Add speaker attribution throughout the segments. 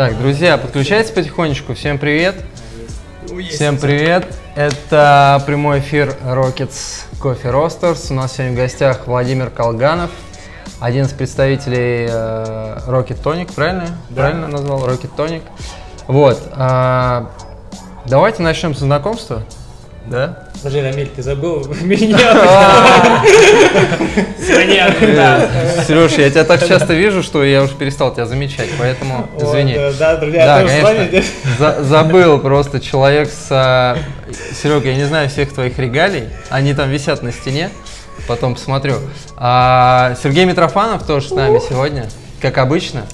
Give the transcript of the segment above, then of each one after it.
Speaker 1: Так, друзья, подключайтесь потихонечку. Всем привет. Всем привет. Это прямой эфир Rockets Coffee Roasters. У нас сегодня в гостях Владимир Колганов, один из представителей э, Rocket Tonic, правильно?
Speaker 2: Да.
Speaker 1: Правильно назвал? Rocket Tonic. Вот. а, давайте начнем со знакомства. Да?
Speaker 2: Подожди, Рамиль, ты забыл меня?
Speaker 3: Понятно, да.
Speaker 1: Сереж, я тебя так часто вижу, что я уже перестал тебя замечать, поэтому извини.
Speaker 2: Э, Да, друзья,
Speaker 1: Да,
Speaker 2: я тоже с вами
Speaker 1: конечно. забыл просто человек с... Серега, я не знаю всех твоих регалий. Они там висят на стене. Потом посмотрю. А, Сергей Митрофанов тоже с нами сегодня, как обычно.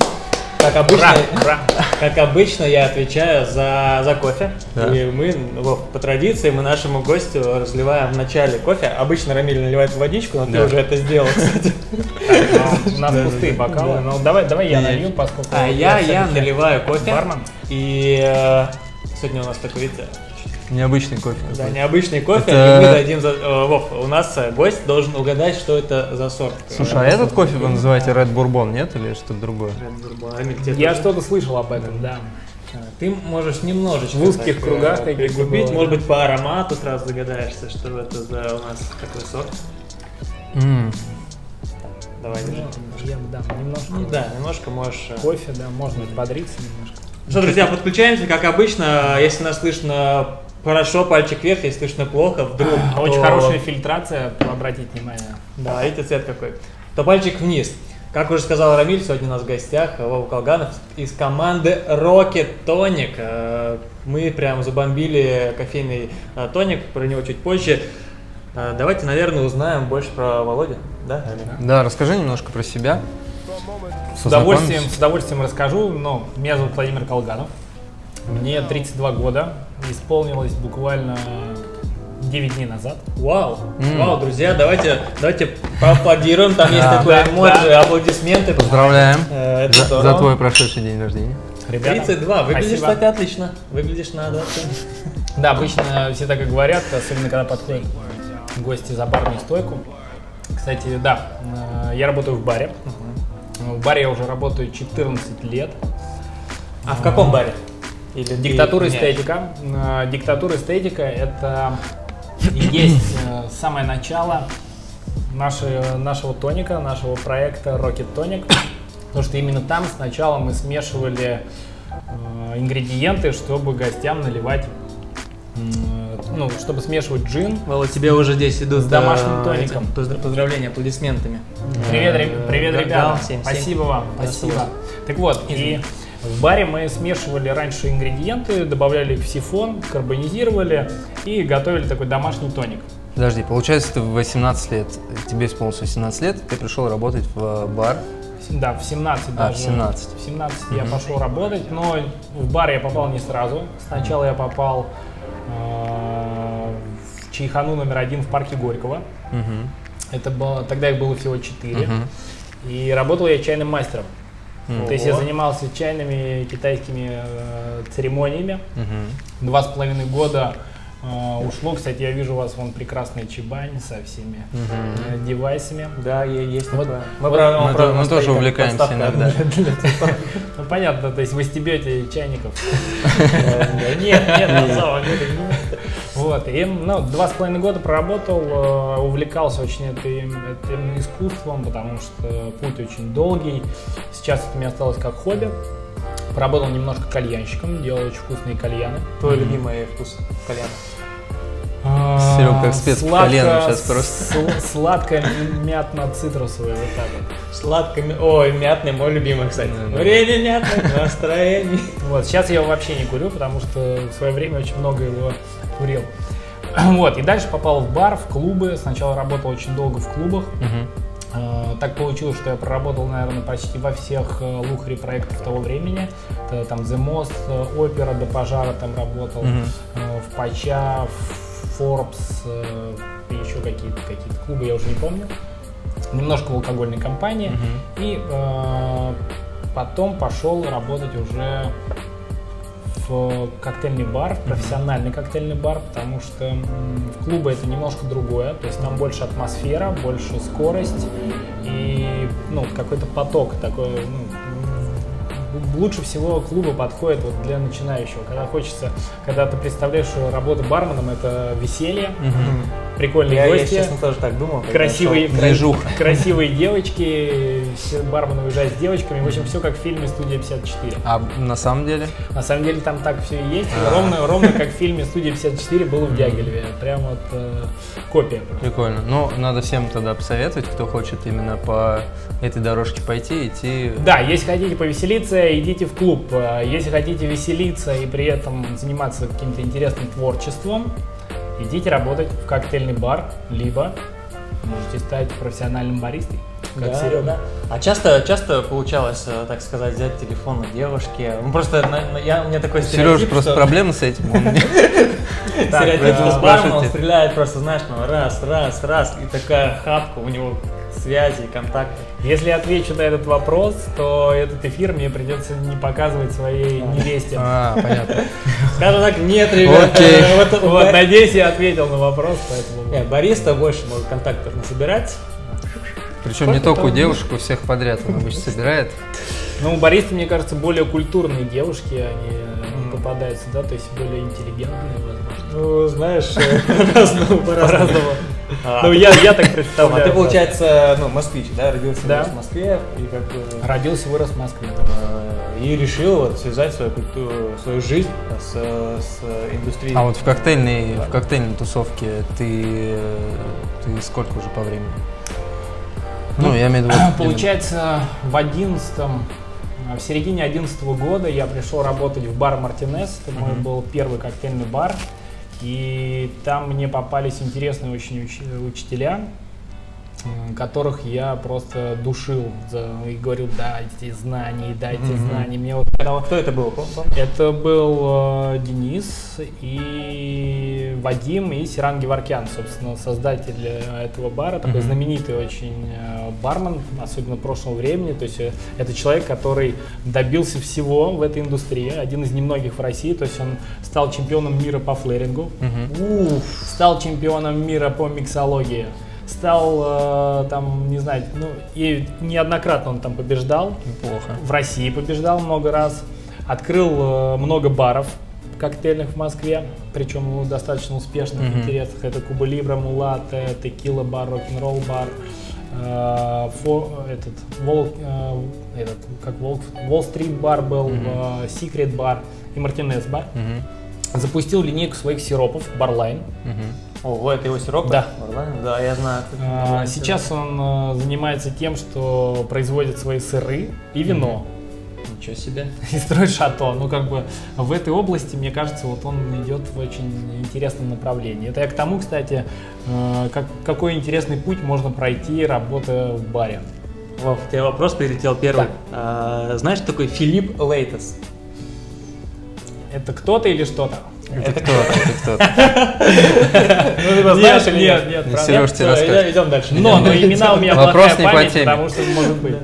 Speaker 2: Как обычно,
Speaker 3: Ура, ура.
Speaker 2: как обычно, я отвечаю за, за кофе.
Speaker 1: Да.
Speaker 2: И мы, Вов, по традиции, мы нашему гостю разливаем в начале кофе. Обычно Рамиль наливает водичку, но
Speaker 1: Да.
Speaker 2: ты уже это сделал, кстати.
Speaker 3: У нас пустые бокалы. Ну, давай, давай я налью, поскольку...
Speaker 2: А я, я наливаю кофе.
Speaker 3: Бармен.
Speaker 2: И э, сегодня у нас такой, видите,
Speaker 1: Необычный кофе.
Speaker 2: да, необычный кофе.
Speaker 1: Это-
Speaker 2: И мы дадим за... э, Вов, у нас э, гость должен угадать, что это за сорт.
Speaker 1: Слушай, а этот кофе вы называете Red Bourbon, нет? Или что-то другое?
Speaker 2: Рамиль, тебе
Speaker 3: Я
Speaker 2: тоже?
Speaker 3: что-то слышал об этом, да.
Speaker 2: Ты можешь немножечко
Speaker 3: В узких
Speaker 2: так,
Speaker 3: кругах
Speaker 2: э,
Speaker 3: было,
Speaker 2: может быть по аромату сразу догадаешься, что это за у нас такой сорт.
Speaker 1: М,
Speaker 2: Давай, держи.
Speaker 3: Ну, Я бы, да, немножко
Speaker 2: Ну да, немножко можешь. э.
Speaker 3: кофе, да, можно бодриться немножко.
Speaker 2: Что, друзья, подключаемся, как обычно, если нас слышно хорошо, пальчик вверх, если слышно плохо, вдруг.
Speaker 3: Очень
Speaker 2: то-
Speaker 3: хорошая фильтрация, обратить внимание.
Speaker 2: Да, видите, цвет какой. То пальчик вниз. Как уже сказал Рамиль, сегодня у нас в гостях Вова Колганов из команды Rocket Tonic. Э, Мы прям забомбили кофейный э, тоник, про него чуть позже. Э, Давайте, наверное, узнаем больше про Володю. Да?
Speaker 1: Да, расскажи немножко про себя.
Speaker 3: С удовольствием, с удовольствием расскажу. Ну, меня зовут Владимир Колганов. Мне 32 года. Исполнилось буквально 9 дней назад.
Speaker 2: Вау,
Speaker 1: М.
Speaker 2: вау, друзья, давайте, давайте поаплодируем. Там есть
Speaker 1: Да,
Speaker 2: такой
Speaker 3: да,
Speaker 2: эмоджи,
Speaker 3: да.
Speaker 2: аплодисменты.
Speaker 1: Поздравляем
Speaker 2: Э, это
Speaker 1: за, твой прошедший день рождения.
Speaker 3: Ребята,
Speaker 2: 32, выглядишь,
Speaker 3: спасибо.
Speaker 2: кстати, отлично. Выглядишь на 27.
Speaker 3: Да, обычно все так и говорят, особенно когда подходят гости за барную стойку. Кстати, да, э, я работаю в баре. В баре я уже работаю 14 лет.
Speaker 2: А в каком баре? Или
Speaker 3: Диктатура эстетика. Э, Диктатура эстетика это и есть э, самое начало нашей- нашего тоника, нашего проекта Rocket Tonic. Потому что именно там сначала мы смешивали э, ингредиенты, чтобы гостям наливать, ну, чтобы смешивать джин.
Speaker 2: Володь, тебе уже здесь идут
Speaker 3: С домашним
Speaker 2: э,
Speaker 3: тоником.
Speaker 2: эти поздра- Поздравления аплодисментами.
Speaker 3: Привет,
Speaker 2: Э,
Speaker 3: привет, ребята.
Speaker 2: Гал 77.
Speaker 3: Спасибо вам, спасибо. Так вот, и в баре мы смешивали раньше ингредиенты, добавляли их в сифон, карбонизировали и готовили такой домашний тоник.
Speaker 1: Подожди, получается, ты в 18 лет, тебе исполнилось 18 лет, ты пришел работать в э, бар.
Speaker 3: Да, в 17
Speaker 1: А, в
Speaker 3: даже.
Speaker 1: 17.
Speaker 3: В 17 я пошел работать, но в бар я попал не сразу. Сначала я попал э, в Чайхану номер один в парке Горького.
Speaker 1: Мгм.
Speaker 3: Это было, тогда их было всего 4.
Speaker 1: Мгм.
Speaker 3: И работал я чайным мастером. То есть я занимался чайными китайскими э, церемониями.
Speaker 1: Мгм.
Speaker 3: Два с половиной года э, ушло. Кстати, я вижу у вас вон прекрасный чебань со всеми э, девайсами.
Speaker 2: Да, есть
Speaker 3: Вот
Speaker 2: такое.
Speaker 3: мы-
Speaker 2: правда-
Speaker 1: мы
Speaker 2: правда,
Speaker 1: то- мы тоже увлекаемся иногда.
Speaker 2: для- для цветов.
Speaker 3: Ну понятно, то есть вы стебете чайников. Э, Нет, нет, на самом деле нет. Вот, и ну, два с половиной года проработал, э, увлекался очень этим, этим искусством, потому что путь очень долгий. Сейчас это мне осталось как хобби. Поработал немножко кальянщиком, делал очень вкусные кальяны.
Speaker 2: Твой любимый вкус кальяна.
Speaker 1: Серег, как спец по
Speaker 3: Сладко-
Speaker 1: колену щас просто.
Speaker 3: сл- Сладко мятно-цитрусовое, вот так вот.
Speaker 2: Сладкий, м- ой, мятный, мой любимый, кстати.
Speaker 1: Да, да.
Speaker 2: Время мятное настроение.
Speaker 3: Вот, сейчас я его вообще не курю, потому что в свое время очень много его курил. Вот, и дальше попал в бар, в клубы. Сначала работал очень долго в клубах. Э, Так получилось, что я проработал, наверное, почти во всех э, лухари проектов того времени. Это там The Most, э, Опера до пожара там работал, э, в Пача, в Forbes, еще какие-то какие клубы, я уже не помню. Немножко в алкогольной компании.
Speaker 1: Мгм.
Speaker 3: И э, потом пошел работать уже коктейльный бар, в профессиональный коктейльный бар, потому что в клубы это немножко другое, то есть там больше атмосфера, больше скорость и ну, какой-то поток такой, ну, лучше всего клубы подходят вот для начинающего. Когда хочется, когда ты представляешь, что работа барменом это веселье, прикольные
Speaker 2: Я, я,
Speaker 3: гости,
Speaker 2: честно, тоже так думал.
Speaker 3: красивые, кра- красивые девочки, все бармены уезжают с девочками. В общем, все как в фильме «Студия 54».
Speaker 1: А на самом деле?
Speaker 3: На самом деле там так все и есть.
Speaker 1: А.
Speaker 3: Ровно, ровно как в фильме «Студия 54» было в Дягилеве. Прям вот э, копия.
Speaker 1: Прикольно. Ну, надо всем тогда посоветовать, кто хочет именно по этой дорожке пойти, идти.
Speaker 3: Да, если хотите повеселиться, идите в клуб. Э, Если хотите веселиться и при этом заниматься каким-то интересным творчеством, идите работать в коктейльный бар, либо можете стать профессиональным баристой, как
Speaker 2: Да,
Speaker 3: Серега.
Speaker 2: да. А часто, часто получалось, э, так сказать, взять телефон на девушки. Ну, просто на- на- я, у меня такой
Speaker 1: Сереж,
Speaker 2: стереотип,
Speaker 1: просто
Speaker 2: что-
Speaker 1: проблемы с этим. Он
Speaker 2: стереотип, что с барменом
Speaker 1: спрашивайте.
Speaker 2: стреляет просто, знаешь, ну, раз, раз, раз, и такая хапка у него связи, контакты.
Speaker 3: Если я отвечу на этот вопрос, то этот эфир мне придется не показывать своей невесте.
Speaker 1: А, понятно.
Speaker 2: Скажем так, нет, ребят.
Speaker 1: Окей.
Speaker 2: э, вот-
Speaker 3: Вот, надеюсь, я ответил на вопрос, поэтому...
Speaker 2: Не, бариста больше может контактов насобирать.
Speaker 1: Причем не только у девушек, у всех подряд он обычно собирает.
Speaker 3: Ну, у баристы, мне кажется, более культурные девушки, они э, попадаются, да, то есть более интеллигентные, возможно.
Speaker 2: Ну, знаешь, э, по-разному,
Speaker 3: По-разному.
Speaker 2: А,
Speaker 3: Ну, я, я так представляю.
Speaker 2: а ты, получается, ну, москвич, да, родился
Speaker 3: Да.
Speaker 2: в Москве, и как.
Speaker 3: Родился, вырос в Москве.
Speaker 2: э, И решил вот связать свою культуру, свою жизнь с, с индустрией.
Speaker 1: А вот в коктейльной, в коктейльной тусовке ты, ты сколько уже по времени? Ну, я имею в виду... вот именно-
Speaker 3: Получается, в одиннадцатом, в середине одиннадцатого года я пришел работать в бар Мартинес. Это мой был первый коктейльный бар. И там мне попались интересные очень уч- учителя, которых я просто душил и говорил, дайте знаний, дайте
Speaker 1: Мгм.
Speaker 3: знаний. Мне вот
Speaker 2: Кто это был?
Speaker 3: Это был э, Денис и Вадим и Сиран Геворкян, собственно, создатель э, этого бара, такой
Speaker 1: Мгм.
Speaker 3: знаменитый очень э, бармен, особенно прошлого времени. То есть э, это человек, который добился всего в этой индустрии, один из немногих в России. То есть он стал чемпионом мира по флэрингу,
Speaker 1: Мгм.
Speaker 3: стал чемпионом мира по миксологии, стал э, там, не знаю, ну и неоднократно он там побеждал.
Speaker 1: Неплохо.
Speaker 3: В России побеждал много раз, открыл э, много баров коктейльных в Москве, причем ну, достаточно успешных,
Speaker 1: Мгм.
Speaker 3: интересных. Это Куба Либра, Мулатте, Текила бар, Рок-н-ролл бар, э, фо- этот, Вол, э, этот, как Волк, Уолл-стрит бар был. Секрет бар и Мартинес бар.
Speaker 1: Мгм.
Speaker 3: Запустил линейку своих сиропов, Барлайн.
Speaker 1: Мгм.
Speaker 2: Ого, это его сироп?
Speaker 3: Да.
Speaker 2: Барлайн? Да, я знаю.
Speaker 3: А, Сейчас он э, занимается тем, что производит свои сыры и вино.
Speaker 2: сироп. Ничего себе.
Speaker 3: и строит шато. Ну, как бы в этой области, мне кажется, вот он идет в очень интересном направлении. Это я к тому, кстати, э, как, какой интересный путь можно пройти, работая в баре.
Speaker 2: Вов, тебе вопрос прилетел первый. А, знаешь, такой Филипп Лейтес?
Speaker 3: Это кто-то или что-то?
Speaker 1: Это кто? Это кто?
Speaker 2: Ну, либо знаешь или нет?
Speaker 3: нет,
Speaker 1: Не,
Speaker 3: правда.
Speaker 1: Серёж, тебе расскажет.
Speaker 2: Идем дальше.
Speaker 3: Но, но имена у меня
Speaker 1: Вопрос
Speaker 3: плохая
Speaker 1: не по
Speaker 3: память,
Speaker 1: теме.
Speaker 3: потому что может быть.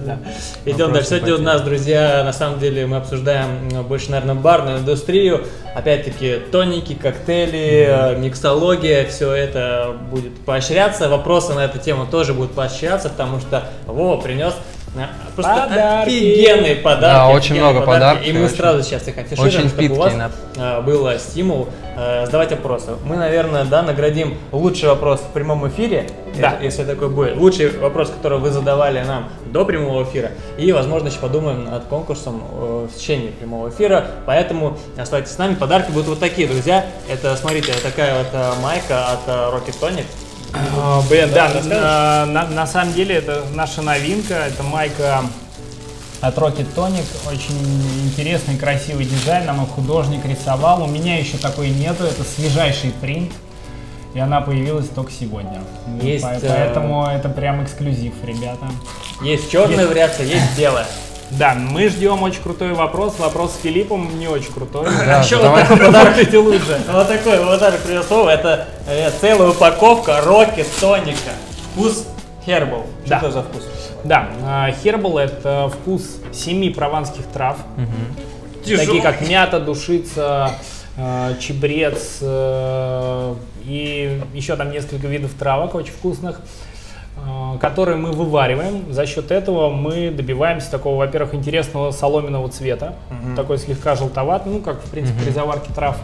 Speaker 2: Идем дальше. Сегодня у нас, друзья, на самом деле мы обсуждаем м, больше, наверное, барную индустрию. Опять-таки, тоники, коктейли, э, миксология, все это будет поощряться. Вопросы на эту тему тоже будут поощряться, потому что Вова принес э, просто
Speaker 3: Подарки.
Speaker 2: офигенные подарки.
Speaker 1: Да, очень много
Speaker 2: подарки.
Speaker 1: подарков
Speaker 2: И мы
Speaker 1: очень-
Speaker 2: сразу сейчас их афишируем,
Speaker 1: очень
Speaker 2: чтобы у вас
Speaker 1: питкие,
Speaker 2: э, было стимул э, задавать вопросы. Мы, наверное, да, наградим лучший вопрос в прямом эфире,
Speaker 3: Да.
Speaker 2: э, если такой будет. Лучший вопрос, который вы задавали нам до прямого эфира. И, возможно, еще подумаем над конкурсом э, в течение прямого эфира. Поэтому оставайтесь с нами. Подарки будут вот такие, друзья. Это, смотрите, такая вот э, майка от Rocket Tonic.
Speaker 3: А, Блин, да,
Speaker 2: расскажешь?
Speaker 3: на, на- на самом деле это наша новинка, это майка от Rocket Tonic, очень интересный, красивый дизайн, нам их художник рисовал, у меня еще такой нету, это свежайший принт, и она появилась только сегодня.
Speaker 2: Есть, э,
Speaker 3: Поэтому это прям эксклюзив, ребята.
Speaker 2: Есть черная
Speaker 3: Есть.
Speaker 2: вариация, есть белая.
Speaker 3: Да, мы ждем очень крутой вопрос, вопрос с Филиппом не очень крутой.
Speaker 1: Да,
Speaker 2: Еще
Speaker 1: давай.
Speaker 2: вот такой подарок.
Speaker 3: Подарки лучше.
Speaker 2: Вот такой вот подарок Вова. Это э, целая упаковка Rocket тоника. Вкус Herbal. Что
Speaker 3: Да.
Speaker 2: это за вкус?
Speaker 3: Да, Хербал это вкус семи прованских трав. Такие как мята, душица, э, чебрец э, и еще там несколько видов травок очень вкусных, э, который мы вывариваем. За счет этого мы добиваемся такого, во-первых, интересного соломенного цвета,
Speaker 2: Мгм.
Speaker 3: такой слегка желтоватый, ну, как, в принципе, при заварке трав.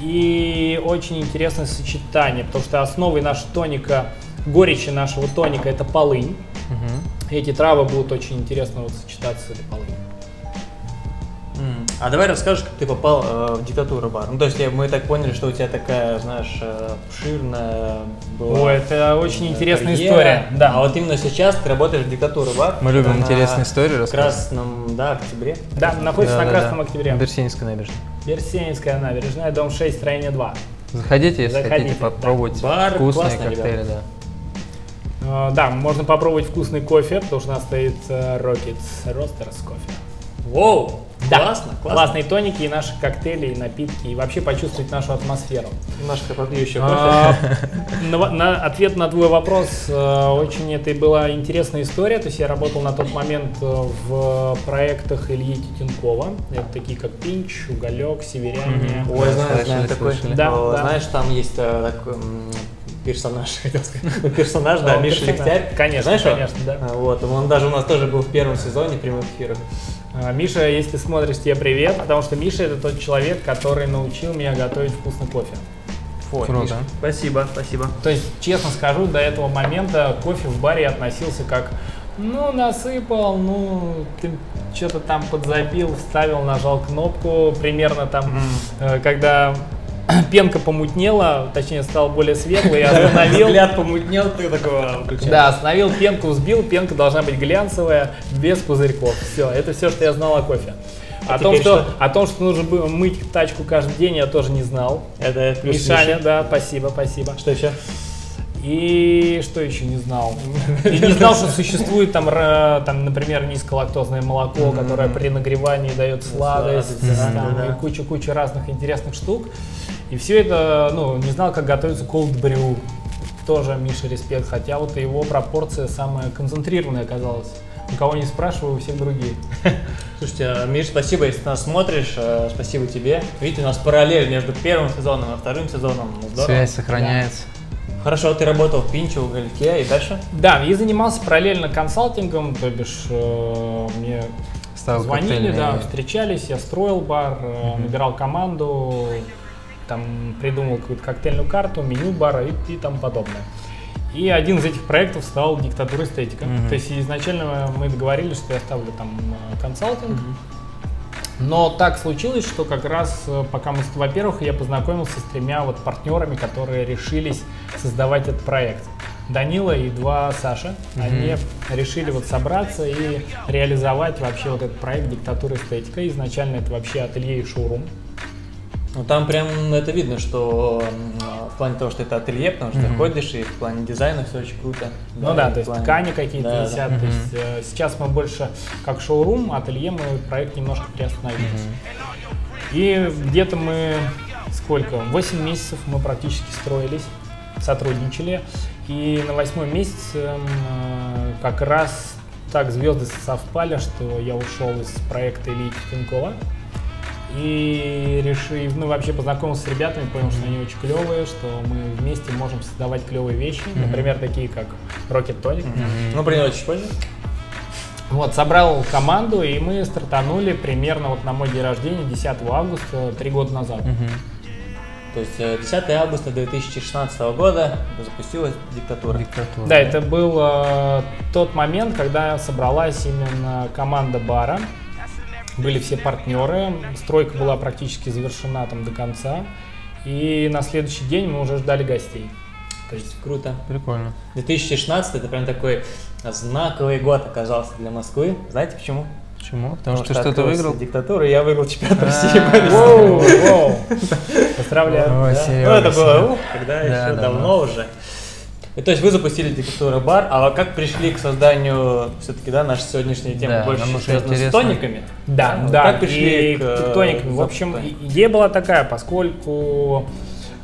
Speaker 3: И очень интересное сочетание, потому что основой нашего тоника, горечи нашего тоника это полынь.
Speaker 1: Мгм.
Speaker 3: Эти травы будут очень интересно вот сочетаться с этой полынью.
Speaker 2: А давай расскажешь, как ты попал э, в диктатуру бар. Ну, то есть мы так поняли, что у тебя такая, знаешь, э, обширная была.
Speaker 3: О, это очень
Speaker 2: э,
Speaker 3: интересная
Speaker 2: карьера.
Speaker 3: история. Да.
Speaker 2: А вот именно сейчас ты работаешь в диктатуру бар.
Speaker 1: Мы любим интересные истории рассказывать.
Speaker 2: Красном, да, октябре.
Speaker 3: Да, находится на
Speaker 1: Да-да-да.
Speaker 3: Красном Октябре.
Speaker 1: На Берсинской набережной.
Speaker 3: Берсенинская набережная, дом 6, строение 2.
Speaker 1: Заходите, если
Speaker 3: Заходите,
Speaker 1: хотите
Speaker 3: да.
Speaker 1: попробовать
Speaker 2: Бар
Speaker 1: вкусные
Speaker 2: классный,
Speaker 1: коктейли,
Speaker 2: ребята.
Speaker 1: да.
Speaker 3: Э, Да, можно попробовать вкусный кофе, потому что у нас стоит э, Rockets Roasters кофе.
Speaker 2: Воу!
Speaker 3: Да,
Speaker 2: Классно, классно.
Speaker 3: Классные тоники и наши коктейли, и напитки, и вообще почувствовать нашу атмосферу.
Speaker 2: Попью еще
Speaker 3: А,
Speaker 2: кофе.
Speaker 3: на, на- ответ на твой вопрос, э, очень это и была интересная история. То есть я работал на тот момент э, в проектах Ильи Титенкова. Это такие как Пинч, Уголек, Северяне.
Speaker 2: Ой,
Speaker 1: Да,
Speaker 2: знаю, такой.
Speaker 3: Да.
Speaker 2: Знаешь, там есть э, такой персонаж, хотел сказать. Ну, Персонаж, да, Миша. Легтярь.
Speaker 3: Конечно,
Speaker 2: Знаешь
Speaker 3: конечно, да.
Speaker 2: А, Вот, он даже у нас тоже был в первом сезоне прямых эфиров.
Speaker 3: А, Миша, если смотришь, тебе привет, потому что Миша это тот человек, который научил меня готовить вкусный кофе.
Speaker 2: Ой,
Speaker 1: Круто.
Speaker 2: Миша, Спасибо, спасибо.
Speaker 3: То есть, честно скажу, до этого момента кофе в баре относился как ну, насыпал, ну, ты что-то там подзабил, вставил, нажал кнопку, примерно там, э, когда пенка помутнела, точнее, стала более светлой, я остановил.
Speaker 2: Взгляд помутнел, ты такого включаешь.
Speaker 3: Да, остановил пенку, взбил, пенка должна быть глянцевая, без пузырьков. Все, это все, что я знал о кофе.
Speaker 2: А
Speaker 3: О том, что,
Speaker 2: что?
Speaker 3: о том, что нужно было мыть тачку каждый день, я тоже не знал.
Speaker 2: Это плюс
Speaker 3: Мишаня,
Speaker 2: Миша.
Speaker 3: да, спасибо, спасибо.
Speaker 2: Что еще?
Speaker 3: И что еще не знал? И не знал, что существует там, там например, низколактозное молоко, которое при нагревании дает сладость,
Speaker 2: да,
Speaker 3: там,
Speaker 2: да.
Speaker 3: и куча-куча разных интересных штук. И все это, ну, не знал, как готовится cold brew. Тоже Миша респект, хотя вот его пропорция самая концентрированная оказалась. У кого не спрашиваю, у всех другие.
Speaker 2: Слушайте, а, Миш, спасибо, если ты нас смотришь, э, спасибо тебе. Видите, у нас параллель между первым сезоном и вторым сезоном. Ну, Здорово.
Speaker 1: Связь сохраняется.
Speaker 2: Хорошо, ты работал в Пинче, Угольке и дальше?
Speaker 3: Да, и занимался параллельно консалтингом, то бишь э, мне
Speaker 1: Ставил
Speaker 3: звонили,
Speaker 1: коктейльные-
Speaker 3: да, встречались, я строил бар, э, набирал команду, там придумал какую-то коктейльную карту, меню бара и, и тому подобное. И один из этих проектов стал диктатура эстетика.
Speaker 1: Мгм.
Speaker 3: То есть изначально мы договорились, что я ставлю там э, консалтинг. Но так случилось, что как раз э, пока мы, во-первых, я познакомился с тремя вот партнерами, которые решились создавать этот проект. Данила и два Саша, они решили вот собраться и реализовать вообще вот этот проект «Диктатура эстетика». Изначально это вообще ателье и шоурум.
Speaker 2: Ну там прям это видно, что в плане того, что это ателье, потому что
Speaker 1: Мгм.
Speaker 2: ходишь, и в плане дизайна все очень круто.
Speaker 3: Ну да,
Speaker 2: в
Speaker 3: то есть
Speaker 2: плане-
Speaker 3: ткани какие-то
Speaker 2: Да, да.
Speaker 3: висят. То есть э, сейчас мы больше как шоурум, ателье мы проект немножко приостановили. И где-то мы сколько? 8 месяцев мы практически строились, сотрудничали. И на восьмой месяц эм, э, как раз так звезды совпали, что я ушел из проекта Ильи Тинкова. И решив, ну вообще познакомился с ребятами, понял, что они очень клевые, что мы вместе можем создавать клевые вещи, например, такие как Rocket Tonic.
Speaker 2: Ну, про него чуть позже.
Speaker 3: Вот, собрал команду, и мы стартанули примерно вот на мой день рождения, 10 августа, три года назад.
Speaker 1: Мгм.
Speaker 2: То есть э, 10 августа 2016 года запустилась диктатура.
Speaker 1: Диктатура.
Speaker 3: Да, это был э, тот момент, когда собралась именно команда бара. Были все партнеры, стройка была практически завершена там до конца. И на следующий день мы уже ждали гостей.
Speaker 2: То есть круто.
Speaker 1: Прикольно.
Speaker 2: 2016 это прям такой знаковый год оказался для Москвы. Знаете почему?
Speaker 1: Почему? Потому что ты что-то выиграл?
Speaker 2: диктатура, и я выиграл чемпионат России
Speaker 1: А,
Speaker 2: по.
Speaker 3: Воу, воу. Поздравляю.
Speaker 2: Ну, это было, когда
Speaker 1: Да,
Speaker 2: еще
Speaker 1: да,
Speaker 2: давно уже. И, то есть вы запустили диктатура бар, а как пришли к созданию все-таки, да, наша сегодняшняя тема
Speaker 1: Да,
Speaker 2: больше связана с тониками?
Speaker 3: Да, да.
Speaker 2: Как пришли
Speaker 3: и
Speaker 2: к, э,
Speaker 3: тектоникам. В общем, идея была такая, поскольку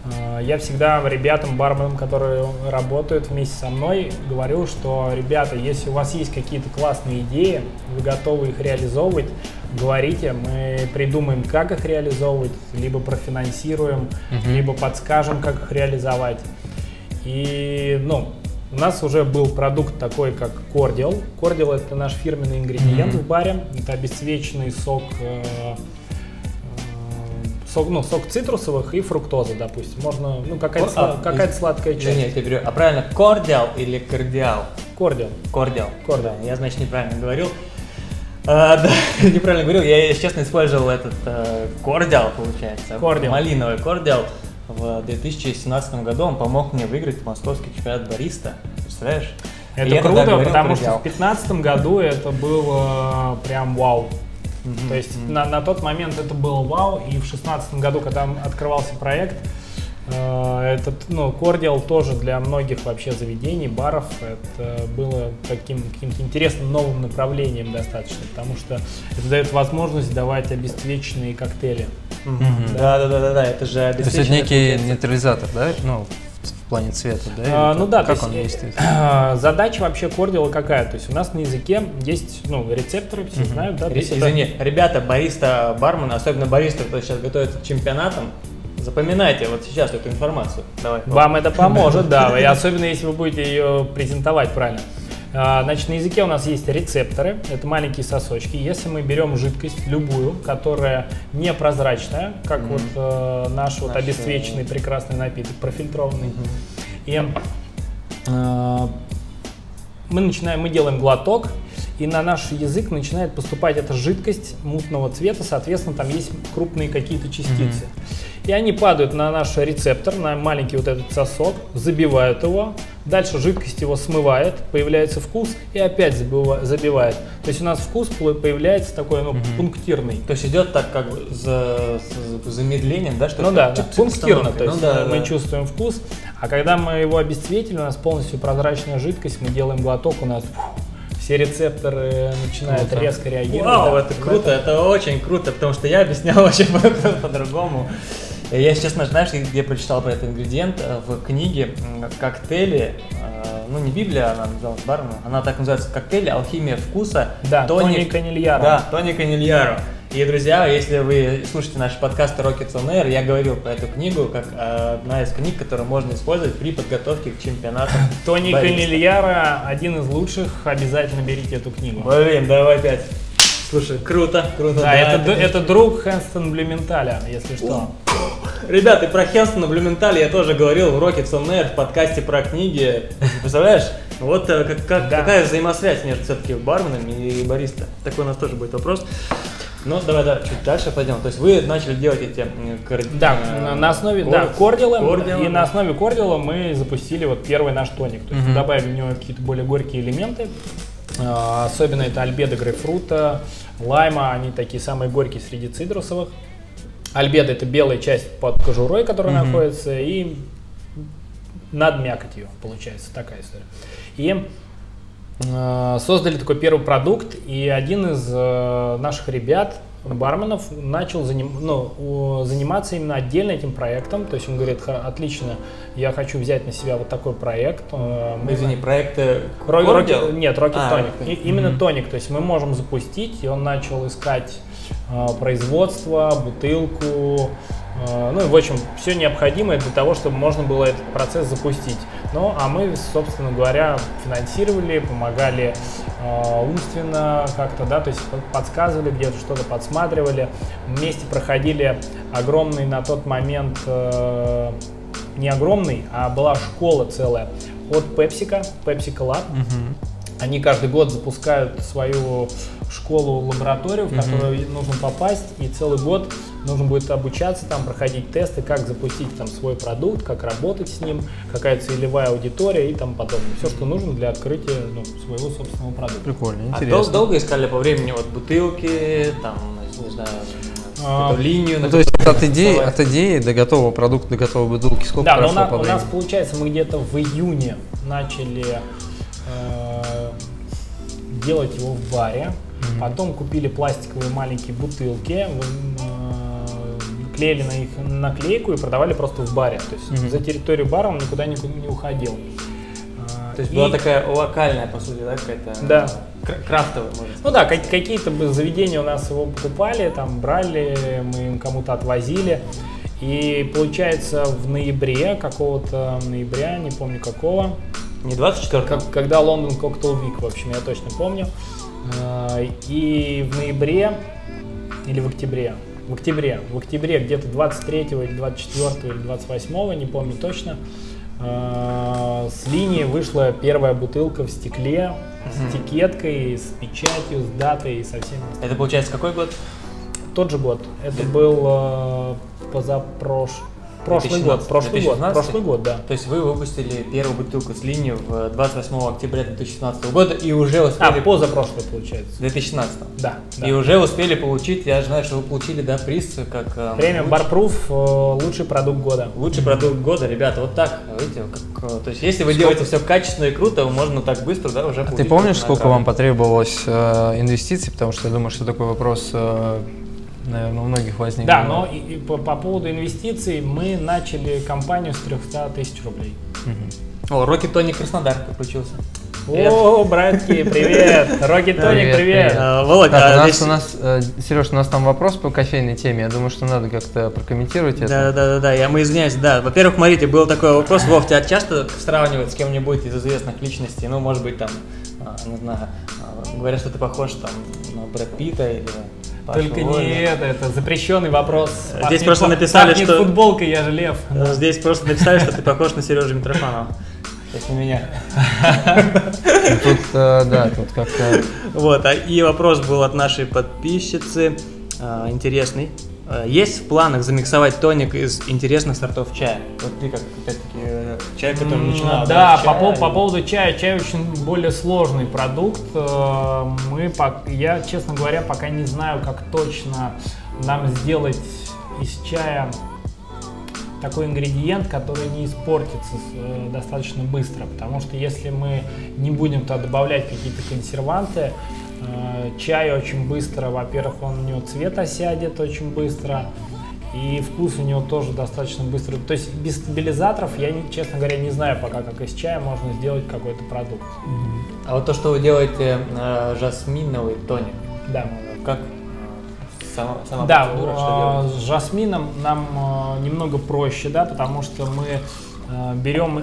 Speaker 3: э, я всегда ребятам, барменам, которые работают вместе со мной, говорю, что, ребята, если у вас есть какие-то классные идеи, вы готовы их реализовывать, говорите, мы придумаем, как их реализовывать, либо профинансируем,
Speaker 1: Мгм.
Speaker 3: либо подскажем, как их реализовать. И, ну, у нас уже был продукт такой, как кордиал. Кордиал это наш фирменный ингредиент
Speaker 1: Мгм.
Speaker 3: в баре. Это обесцвеченный сок, э, э, сок, ну, сок цитрусовых и фруктоза, допустим. Можно, ну, какая-то,
Speaker 2: А,
Speaker 3: сла- какая-то
Speaker 2: из-
Speaker 3: сладкая часть.
Speaker 2: Извини, я перебью. А правильно, кордиал или кардиал?
Speaker 3: Кордиал.
Speaker 2: Кордиал.
Speaker 3: Кордиал.
Speaker 2: Да, Я, значит, неправильно говорил. А, да, неправильно говорил. Я, если честно, использовал этот э, кордиал, получается.
Speaker 3: Кордиал.
Speaker 2: Малиновый кордиал. В 2017 году он помог мне выиграть московский чемпионат бариста. Представляешь? И
Speaker 3: Это
Speaker 2: тогда
Speaker 3: круто,
Speaker 2: говорил
Speaker 3: потому что в 2015 году это было прям вау.
Speaker 2: Мгм,
Speaker 3: То есть
Speaker 2: мгм.
Speaker 3: на, на тот момент это было вау, и в 2016 году, когда открывался проект, этот, ну, кордиал тоже для многих вообще заведений, баров, это было таким каким-то интересным новым направлением достаточно, потому что это дает возможность давать обесцвеченные коктейли.
Speaker 2: Мгм. Да, да, да, да, да, это же
Speaker 1: То есть это некий нейтрализатор, да? Ну, в плане цвета, да?
Speaker 3: А, ну
Speaker 1: как-
Speaker 3: да, то
Speaker 1: Как
Speaker 3: есть,
Speaker 1: он
Speaker 3: э,
Speaker 1: действует?
Speaker 3: Задача вообще кордиала какая? То есть у нас на языке есть ну, рецепторы, все знают, да?
Speaker 2: Ре-
Speaker 3: есть это-
Speaker 2: Извини, ребята, бариста, бармены, особенно баристы, кто сейчас готовится к чемпионатам, запоминайте вот сейчас эту информацию. Давай.
Speaker 3: Вам это поможет, да, и особенно если вы будете ее презентовать правильно. А, Значит, на языке у нас есть рецепторы, это маленькие сосочки. Если мы берем жидкость, любую, которая непрозрачная, как
Speaker 2: Мгм.
Speaker 3: вот э, наш вот
Speaker 2: Наш,
Speaker 3: обесцвеченный прекрасный напиток, профильтрованный, и э, мы начинаем, мы делаем глоток, и на наш язык начинает поступать эта жидкость мутного цвета, соответственно, там есть крупные какие-то частицы. И они падают на наш рецептор, на маленький вот этот сосок, забивают его, дальше жидкость его смывает, появляется вкус и опять забива- забивает. То есть у нас вкус появляется такой, ну, пунктирный.
Speaker 2: То есть идет так как бы за, с замедлением, да, что
Speaker 3: Ну да, да, пунктирно, то есть
Speaker 2: Ну да,
Speaker 3: мы
Speaker 2: да.
Speaker 3: чувствуем вкус, а когда мы его обесцветили, у нас полностью прозрачная жидкость, мы делаем глоток, у нас фух, все рецепторы начинают
Speaker 1: Круто.
Speaker 3: резко реагировать.
Speaker 2: Вау,
Speaker 3: да.
Speaker 2: это круто, это очень круто, потому что я объяснял вообще по- по-другому. Я, если честно, знаешь, где прочитал про этот ингредиент? Э, В книге «Коктейли», э, ну не Библия, она называлась Барна, она так называется «Коктейли. Алхимия вкуса».
Speaker 3: Да, Тони Канильяро.
Speaker 2: Да, Тони Канильяро. И, друзья, если вы слушаете наши подкасты Rockets on Air, я говорил про эту книгу как одна из книг, которую можно использовать при подготовке к чемпионатам.
Speaker 3: Тони. Канильяро один из лучших, обязательно берите эту книгу.
Speaker 2: Блин, давай опять. Слушай, круто, круто.
Speaker 3: Да, это, д-
Speaker 2: это
Speaker 3: это друг Хэнстон Блюменталя, если что.
Speaker 2: Ребята, про Хенстона Блюменталь я тоже говорил в Rockets on Air в подкасте про книги. Представляешь? Вот э, как, как-
Speaker 3: Да.
Speaker 2: какая взаимосвязь между все-таки барменами и бариста. Такой у нас тоже будет вопрос. Ну, давай, да, чуть дальше пойдем. То есть вы начали делать эти кор-
Speaker 3: Да,
Speaker 2: э,
Speaker 3: на- основе
Speaker 2: кор-
Speaker 3: да, кордила,
Speaker 2: кордила,
Speaker 3: и на основе кордила мы запустили вот первый наш тоник. То есть
Speaker 1: Мгм.
Speaker 3: добавили в него какие-то более горькие элементы. А, Особенно это альбедо грейпфрута, лайма, они такие самые горькие среди цитрусовых. Альбедо это белая часть под кожурой, которая
Speaker 1: Мгм.
Speaker 3: находится, и над мякотью получается такая история. И создали такой первый продукт, и один из э, наших ребят, барменов, начал заним- ну, заниматься именно отдельно этим проектом. То есть он говорит, «Ха- отлично, я хочу взять на себя вот такой проект. э, мы
Speaker 2: Извини, проекты
Speaker 3: Ро-
Speaker 2: Кордил?
Speaker 3: Rocket- нет, Rocket
Speaker 2: А,
Speaker 3: Tonic. И- именно тоник. То есть мы можем запустить, и он начал искать э, производство, бутылку, э, ну и в общем все необходимое для того, чтобы можно было этот процесс запустить. Ну а мы, собственно говоря, финансировали, помогали э, умственно как-то, да, то есть под- подсказывали где-то что-то, подсматривали. Вместе проходили огромный на тот момент э, не огромный, а была школа целая от PepsiCo, PepsiCo Lab. Они каждый год запускают свою школу-лабораторию, в которую нужно попасть, и целый год нужно будет обучаться, там проходить тесты, как запустить там свой продукт, как работать с ним, какая целевая аудитория и тому подобное. Все, что нужно для открытия ну, своего собственного продукта.
Speaker 1: Прикольно,
Speaker 2: А
Speaker 1: интересно.
Speaker 2: дол- долго искали по времени вот бутылки, там, не знаю,
Speaker 3: А,
Speaker 2: линию?
Speaker 1: Ну, то есть от идеи, от идеи до готового продукта, до готовой бутылки сколько
Speaker 3: Да, но у
Speaker 1: прошло
Speaker 3: нас,
Speaker 1: по
Speaker 3: у нас получается, мы где-то в июне начали э, делать его в баре.
Speaker 1: Мгм.
Speaker 3: Потом купили пластиковые маленькие бутылки, э, клеили на их наклейку и продавали просто в баре. То есть
Speaker 1: Мгм.
Speaker 3: за территорию бара он никуда не, не уходил. А,
Speaker 2: То есть
Speaker 3: и-
Speaker 2: была такая локальная, по сути, да, какая-то?
Speaker 3: Да.
Speaker 2: кра- Крафтовая, можно
Speaker 3: Ну да, как- какие-то бы заведения у нас его покупали, там брали, мы им кому-то отвозили. И получается в ноябре, какого-то ноября, не помню какого,
Speaker 2: Не 24
Speaker 3: как- когда Лондон Cocktail Week, в общем, я точно помню. Э, И в ноябре или в октябре, в октябре, в октябре где-то 23 или 24 или 28, не помню точно, э, с линии вышла первая бутылка в стекле с этикеткой, с печатью, с датой и со остальными.
Speaker 2: Это получается какой год?
Speaker 3: Тот же год. Это был э, позапрошлый. Прошлый
Speaker 2: 2017,
Speaker 3: год, прошлый год,
Speaker 2: 2016?
Speaker 3: прошлый год, да.
Speaker 2: То есть вы выпустили первую бутылку с линии в 28 октября 2017 года и уже
Speaker 3: А,
Speaker 2: успели...
Speaker 3: позапрошлый получается.
Speaker 2: 2016.
Speaker 3: Да, да.
Speaker 2: И уже успели получить, я же знаю, что вы получили, да, приз как... э,
Speaker 3: Премия
Speaker 2: луч-
Speaker 3: Барпруф э, лучший продукт года.
Speaker 2: Лучший продукт года, ребята, вот так, видите, как, э, то есть если вы делаете все качественно и круто, можно так быстро, да, уже
Speaker 1: А ты помнишь, сколько вам потребовалось э, инвестиций? Потому что я думаю, что такой вопрос, э, наверное, у многих возник.
Speaker 3: Да, но и, и по, по поводу инвестиций мы начали компанию с 300 тысяч рублей.
Speaker 2: О, Рокки Тони Краснодар подключился. Привет.
Speaker 3: О, братки, привет! Рокки Тоник,
Speaker 1: Привет,
Speaker 3: привет!
Speaker 1: привет.
Speaker 2: А, Володь, а
Speaker 1: у нас,
Speaker 2: здесь-
Speaker 1: у нас, э, Сереж, у нас там вопрос по кофейной теме. Я думаю, что надо как-то прокомментировать это.
Speaker 2: Да, да, да, да, я мы извиняюсь, да. Во-первых, смотрите, был такой вопрос, Вов, тебя часто сравнивают с кем-нибудь из известных личностей, ну, может быть, там, а, не знаю, а, говорят, что ты похож там на Брэд Питта или
Speaker 3: Только не это, это запрещенный вопрос.
Speaker 2: Здесь
Speaker 3: Пахнет
Speaker 2: просто написали,
Speaker 3: пахнет
Speaker 2: что-
Speaker 3: футболкой, я же лев.
Speaker 2: Э, Здесь просто написали, что ты похож на Сережу Митрофанова. То есть на меня.
Speaker 1: Тут, э, да, тут как-то...
Speaker 2: Вот, а и вопрос был от нашей подписчицы, а, интересный. А, Есть в планах замиксовать тоник из интересных сортов чая? Вот ты как, опять-таки, э, человек, который
Speaker 3: М,
Speaker 2: начинал.
Speaker 3: Да, по,
Speaker 2: и-
Speaker 3: по поводу чая, чай очень более сложный продукт. Э, Мы, я, честно говоря, пока не знаю, как точно нам сделать из чая такой ингредиент, который не испортится э, достаточно быстро, потому что если мы не будем туда добавлять какие-то консерванты, э, чай очень быстро, во-первых, он у него цвет осядет очень быстро, и вкус у него тоже достаточно быстро. То есть без стабилизаторов я, честно говоря, не знаю пока, как из чая можно сделать какой-то продукт.
Speaker 2: А вот то, что вы делаете э, жасминовый тоник,
Speaker 3: Да.
Speaker 2: э, как э, сама, сама
Speaker 3: Да,
Speaker 2: процедура, что
Speaker 3: э,
Speaker 2: делаете?
Speaker 3: с жасмином нам э, немного проще, да, потому что мы э, берем э,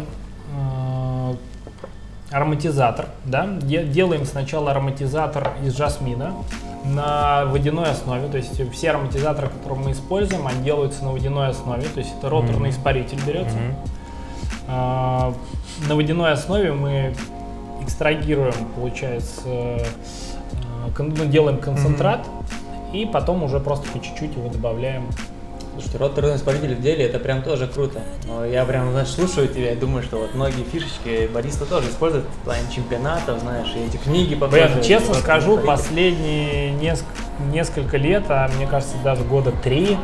Speaker 3: ароматизатор, да, де- делаем сначала ароматизатор из жасмина на водяной основе, то есть все ароматизаторы, которые мы используем, они делаются на водяной основе, то есть это роторный испаритель берется. А, На водяной основе мы экстрагируем, получается, э, кон- ну, делаем концентрат, и потом уже просто по чуть-чуть его добавляем.
Speaker 2: Слушайте, роторный испаритель в деле это прям тоже круто. Но я прям, знаешь, слушаю тебя и думаю, что вот многие фишечки бариста тоже используют в плане чемпионатов, знаешь, и эти книги
Speaker 3: Блин,
Speaker 2: показывают.
Speaker 3: честно скажу, последние неск- несколько лет, а мне кажется, даже года три,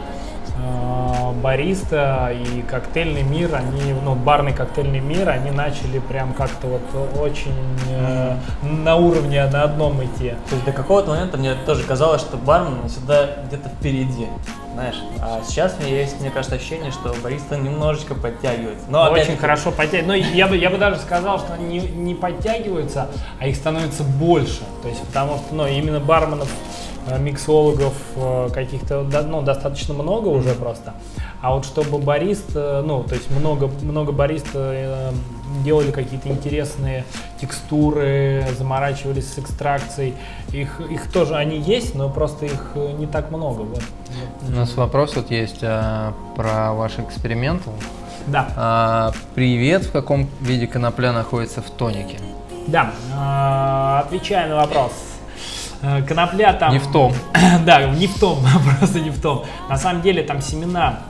Speaker 3: бариста и коктейльный мир, они, ну, барный коктейльный мир, они начали прям как-то вот очень э, на уровне на одном идти.
Speaker 2: То есть до какого-то момента мне тоже казалось, что бармен всегда где-то впереди, знаешь. А сейчас у меня есть, мне кажется, ощущение, что бариста немножечко подтягивается. Но
Speaker 3: Очень
Speaker 2: опять-таки,
Speaker 3: хорошо подтягиваются. Но я бы, я бы даже сказал, что они не, не подтягиваются, а их становится больше. То есть, потому что ну, именно барменов, э, миксологов э, каких-то ну, достаточно много уже просто. А вот чтобы барист, э, ну, то есть много, много барист э, делали какие-то интересные текстуры, заморачивались с экстракцией. Их, их тоже они есть, но просто их э, не так много. Вот.
Speaker 1: У нас вопрос вот есть а, про ваш эксперимент.
Speaker 3: Да.
Speaker 1: А, привет, в каком виде конопля находится в тонике?
Speaker 3: Да, э, отвечая на вопрос. Конопля там...
Speaker 1: Не в том.
Speaker 3: Да, не в том, просто не в том. На самом деле там семена,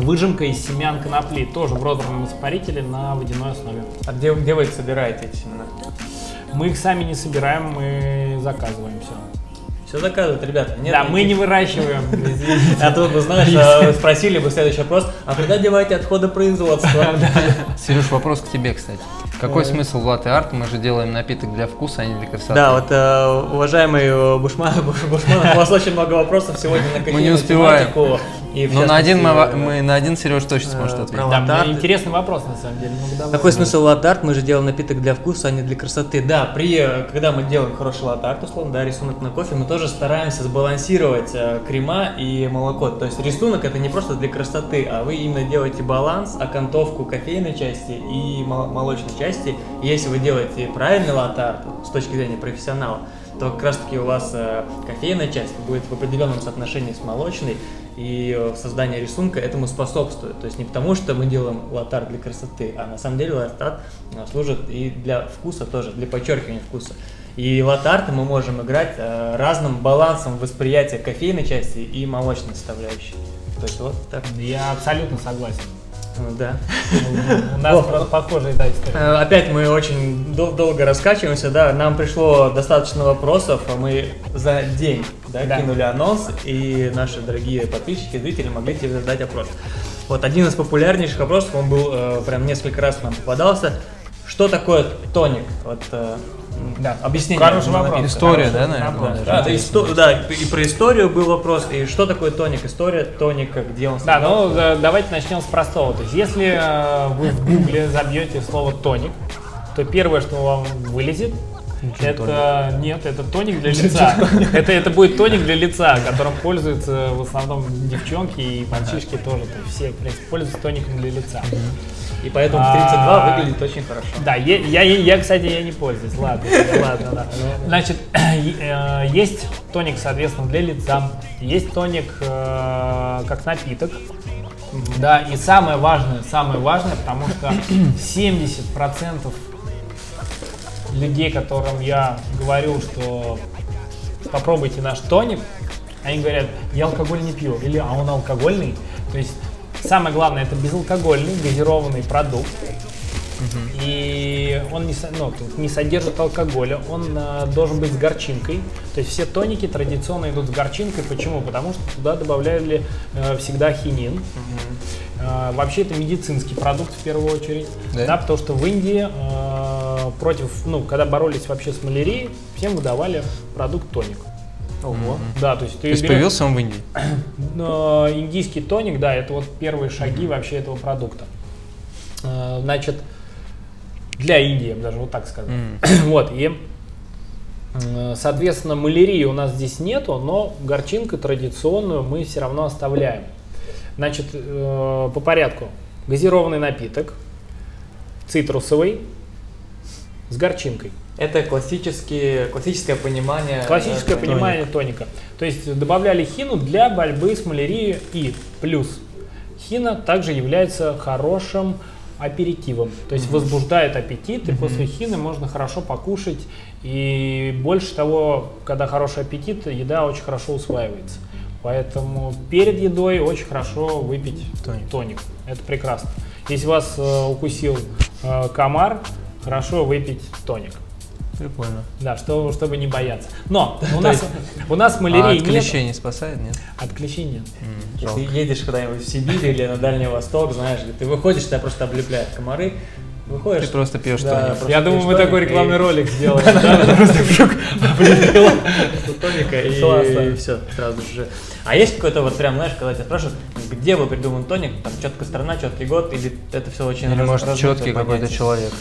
Speaker 3: выжимка из семян конопли, тоже в роторном испарителе на водяной основе.
Speaker 2: а где, где вы их собираете эти семена?
Speaker 3: Мы их сами не собираем, мы заказываем все.
Speaker 2: Все заказывают, ребята. Нет
Speaker 3: Да, мы не выращиваем.
Speaker 2: А тут бы, знаешь, а, спросили бы следующий вопрос, а когда деваете отходы производства?
Speaker 1: Сереж, вопрос к тебе, кстати. Какой смысл в латте арт? Мы же делаем напиток для вкуса, а не для красоты.
Speaker 2: Да, вот э, уважаемый э, Бушман, Буш- Бушманов, у вас очень много вопросов сегодня на кофейную
Speaker 1: не успеваем.
Speaker 2: И
Speaker 1: Ну, на один мы,
Speaker 2: частности,
Speaker 1: мы на один Сереж точно сможет
Speaker 2: э,
Speaker 1: ответить.
Speaker 2: про
Speaker 3: Да, мне
Speaker 2: латарт.
Speaker 3: интересный вопрос на самом деле. Ну, давай.
Speaker 2: Какой смысл латарт? Мы же делаем напиток для вкуса, а не для красоты. Да, при, э, когда мы делаем хороший латарт, условно, да, рисунок на кофе, мы тоже стараемся сбалансировать э, крема и молоко. То есть рисунок это не просто для красоты, а вы именно делаете баланс, окантовку кофейной части и мол- молочной части. И если вы делаете правильный латарт с точки зрения профессионала, то как раз таки у вас э, кофейная часть будет в определенном соотношении с молочной, и э, создание рисунка этому способствует. То есть не потому, что мы делаем латар для красоты, а на самом деле латар э, служит и для вкуса тоже, для подчеркивания вкуса. И латарты мы можем играть э, разным балансом восприятия кофейной части и молочной составляющей. То есть вот так.
Speaker 3: Я абсолютно согласен.
Speaker 2: Ну, Да.
Speaker 3: У нас просто похожая да, история.
Speaker 2: Э, Опять мы очень дол- долго раскачиваемся, да, нам пришло достаточно вопросов, а мы за день да,
Speaker 3: Да.
Speaker 2: кинули анонс, и наши дорогие подписчики, зрители могли тебе задать вопрос. Вот один из популярнейших вопросов, он был э, прям несколько раз нам попадался. Что такое тоник? Вот э,
Speaker 3: Да.
Speaker 2: объяснение.
Speaker 3: Хороший вопрос.
Speaker 1: История, да, наверное?
Speaker 2: Да, да, исто- да, и про историю был вопрос, и что такое тоник? История тоника, где он
Speaker 3: Да, ну давайте начнем с простого. То есть, если э, вы в гугле забьете слово тоник, то первое, что вам вылезет, это нет, это тоник для лица. Это, это будет тоник для лица, которым пользуются в основном девчонки и мальчишки тоже. То есть все, в принципе, пользуются тоником для лица.
Speaker 2: И поэтому в 32
Speaker 3: а,
Speaker 2: выглядит очень хорошо.
Speaker 3: Да, я, я, я, кстати, я не пользуюсь. Ладно, ладно, да. Значит, э, есть тоник, соответственно, для лица, есть тоник э, как напиток. Да, и самое важное, самое важное, потому что 70% людей, которым я говорю, что попробуйте наш тоник, они говорят, я алкоголь не пью, или а он алкогольный. То есть самое главное, это безалкогольный, газированный продукт. И он не, ну, не содержит алкоголя, он э, должен быть с горчинкой. То есть все тоники традиционно идут с горчинкой. Почему? Потому что туда добавляли э, всегда хинин. Э, вообще это медицинский продукт в первую очередь.
Speaker 1: Да?
Speaker 3: Да, потому что в Индии э, против, ну, когда боролись вообще с малярией, всем выдавали продукт тоник.
Speaker 2: Ого.
Speaker 3: Да, то есть ты
Speaker 1: То есть
Speaker 3: берешь-
Speaker 1: появился он в Индии?
Speaker 3: но индийский тоник, да, это вот первые шаги вообще этого продукта. Э, Значит, для Индии, я бы даже вот так сказал.
Speaker 1: М.
Speaker 3: Вот, и, соответственно, малярии у нас здесь нету, но горчинку традиционную мы все равно оставляем. Значит, э, по порядку. Газированный напиток, цитрусовый, с горчинкой.
Speaker 2: Это классические, классическое понимание.
Speaker 3: Классическое
Speaker 2: э,
Speaker 3: понимание тоника. То есть добавляли хину для борьбы с малярией и плюс хина также является хорошим аперитивом. То есть возбуждает аппетит, и после хины можно хорошо покушать. И больше того, когда хороший аппетит, еда очень хорошо усваивается. Поэтому перед едой очень хорошо выпить
Speaker 1: Тоник.
Speaker 3: тоник. Это прекрасно. Если вас э, укусил э, комар, хорошо выпить тоник.
Speaker 1: Прикольно.
Speaker 3: Да, что, чтобы не бояться. Но у нас, у нас
Speaker 1: А
Speaker 3: малярии
Speaker 1: от
Speaker 3: нет.
Speaker 1: клещей не спасает, нет?
Speaker 3: От клещей нет.
Speaker 1: М,
Speaker 2: Если
Speaker 1: жалко.
Speaker 2: едешь куда-нибудь в Сибирь или на Дальний Восток, знаешь, ли, ты выходишь, тебя просто облепляют комары, выходишь.
Speaker 1: Ты просто пьешь
Speaker 2: да,
Speaker 1: тоник.
Speaker 3: Я думаю, мы такой рекламный
Speaker 2: и-
Speaker 3: ролик сделаем. да? Просто вдруг облепила.
Speaker 2: тоника и, все, сразу же. А есть какой-то вот прям, знаешь, когда тебя спрашивают, где вы придуман тоник, там четкая страна, четкий год, или это все очень
Speaker 1: Или может четкий какой-то человек.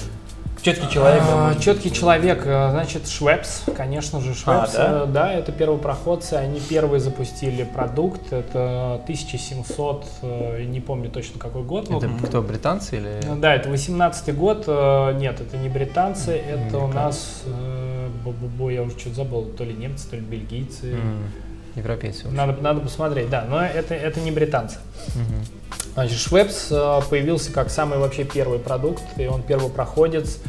Speaker 2: Четкий человек,
Speaker 3: А. Четкий человек, э, значит, Швепс, конечно же, Швепс.
Speaker 2: да?
Speaker 3: э, Да, это первопроходцы, они первые запустили продукт, это 1700, э, не помню точно какой год. ну,
Speaker 1: Это кто, британцы или...
Speaker 3: Ну Да, это 18-й год. Нет, это не британцы, это у
Speaker 1: Американцы.
Speaker 3: нас, э, бу-бу-бу, я уже что-то забыл, то ли немцы, то ли бельгийцы.
Speaker 1: М, Европейцы.
Speaker 3: Надо, надо посмотреть, да, но это, это не британцы.
Speaker 1: Мгм.
Speaker 3: Значит, Швепс э, появился как самый вообще первый продукт, и он первопроходец.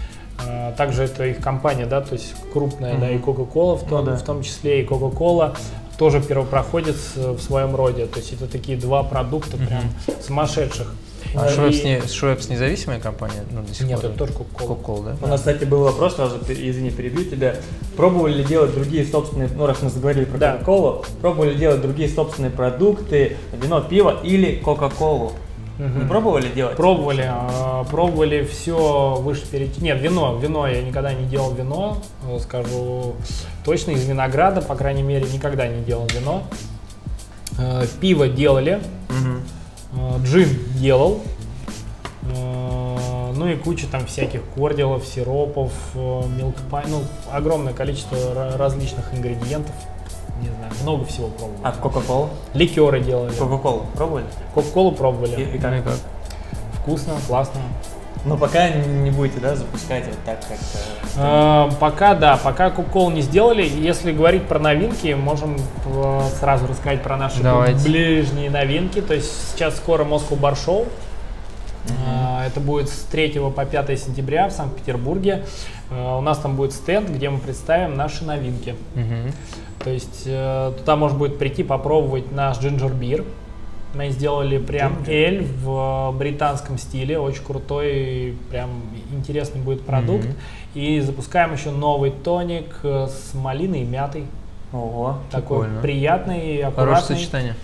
Speaker 3: Э, Также это их компания, да, то есть крупная, да, и Coca-Cola в том,
Speaker 2: Ну да.
Speaker 3: в том числе, и Coca-Cola тоже первопроходец э, в своем роде. То есть это такие два продукта прям сумасшедших.
Speaker 1: А
Speaker 3: И-
Speaker 1: Швепс, не, Швепс независимая компания? Ну, до сих
Speaker 3: Нет,
Speaker 1: пор,
Speaker 3: это
Speaker 1: да?
Speaker 3: тоже Coca-Cola.
Speaker 1: Coca-Cola,
Speaker 2: У
Speaker 1: да?
Speaker 2: нас, кстати, был вопрос сразу, извини, перебью тебя. Пробовали ли делать другие собственные, ну раз мы заговорили про
Speaker 3: Да.
Speaker 2: Кока-Колу, пробовали ли делать другие собственные продукты, вино, пиво или Кока-Колу? Не пробовали делать?
Speaker 3: Пробовали, а, пробовали все выше перечислить. Нет, вино, вино, я никогда не делал вино, э, скажу точно, из винограда, по крайней мере, никогда не делал вино. Э, Пиво делали, Э, Джин делал. Э, Ну и куча там всяких кордилов, сиропов, милкпай, ну огромное количество ра- различных ингредиентов. Не знаю, много всего пробовали.
Speaker 2: А Кока-Колу?
Speaker 3: Ликеры делали.
Speaker 2: Кока-Колу пробовали?
Speaker 3: Кока-колу
Speaker 2: И,
Speaker 3: пробовали.
Speaker 2: и как?
Speaker 3: Вкусно, классно.
Speaker 2: Но пока не будете, да, запускать вот так как-то.
Speaker 3: Э, Пока да, пока Кока-Колу не сделали. Если говорить про новинки, можем э, сразу рассказать про наши
Speaker 1: Давайте.
Speaker 3: ближние новинки. То есть сейчас скоро Moscow Bar Show. Э, Это будет с 3 по 5 сентября в Санкт-Петербурге. Э, У нас там будет стенд, где мы представим наши новинки.
Speaker 1: Мгм.
Speaker 3: То есть туда можно будет прийти попробовать наш джинджер бир. Мы сделали прям эль в британском стиле, очень крутой, прям интересный будет продукт.
Speaker 1: Мгм.
Speaker 3: И запускаем еще новый тоник э, с малиной и мятой.
Speaker 2: Ого.
Speaker 3: Такой
Speaker 1: Прикольно.
Speaker 3: приятный,
Speaker 1: Хорошее
Speaker 3: аккуратный.
Speaker 1: сочетание.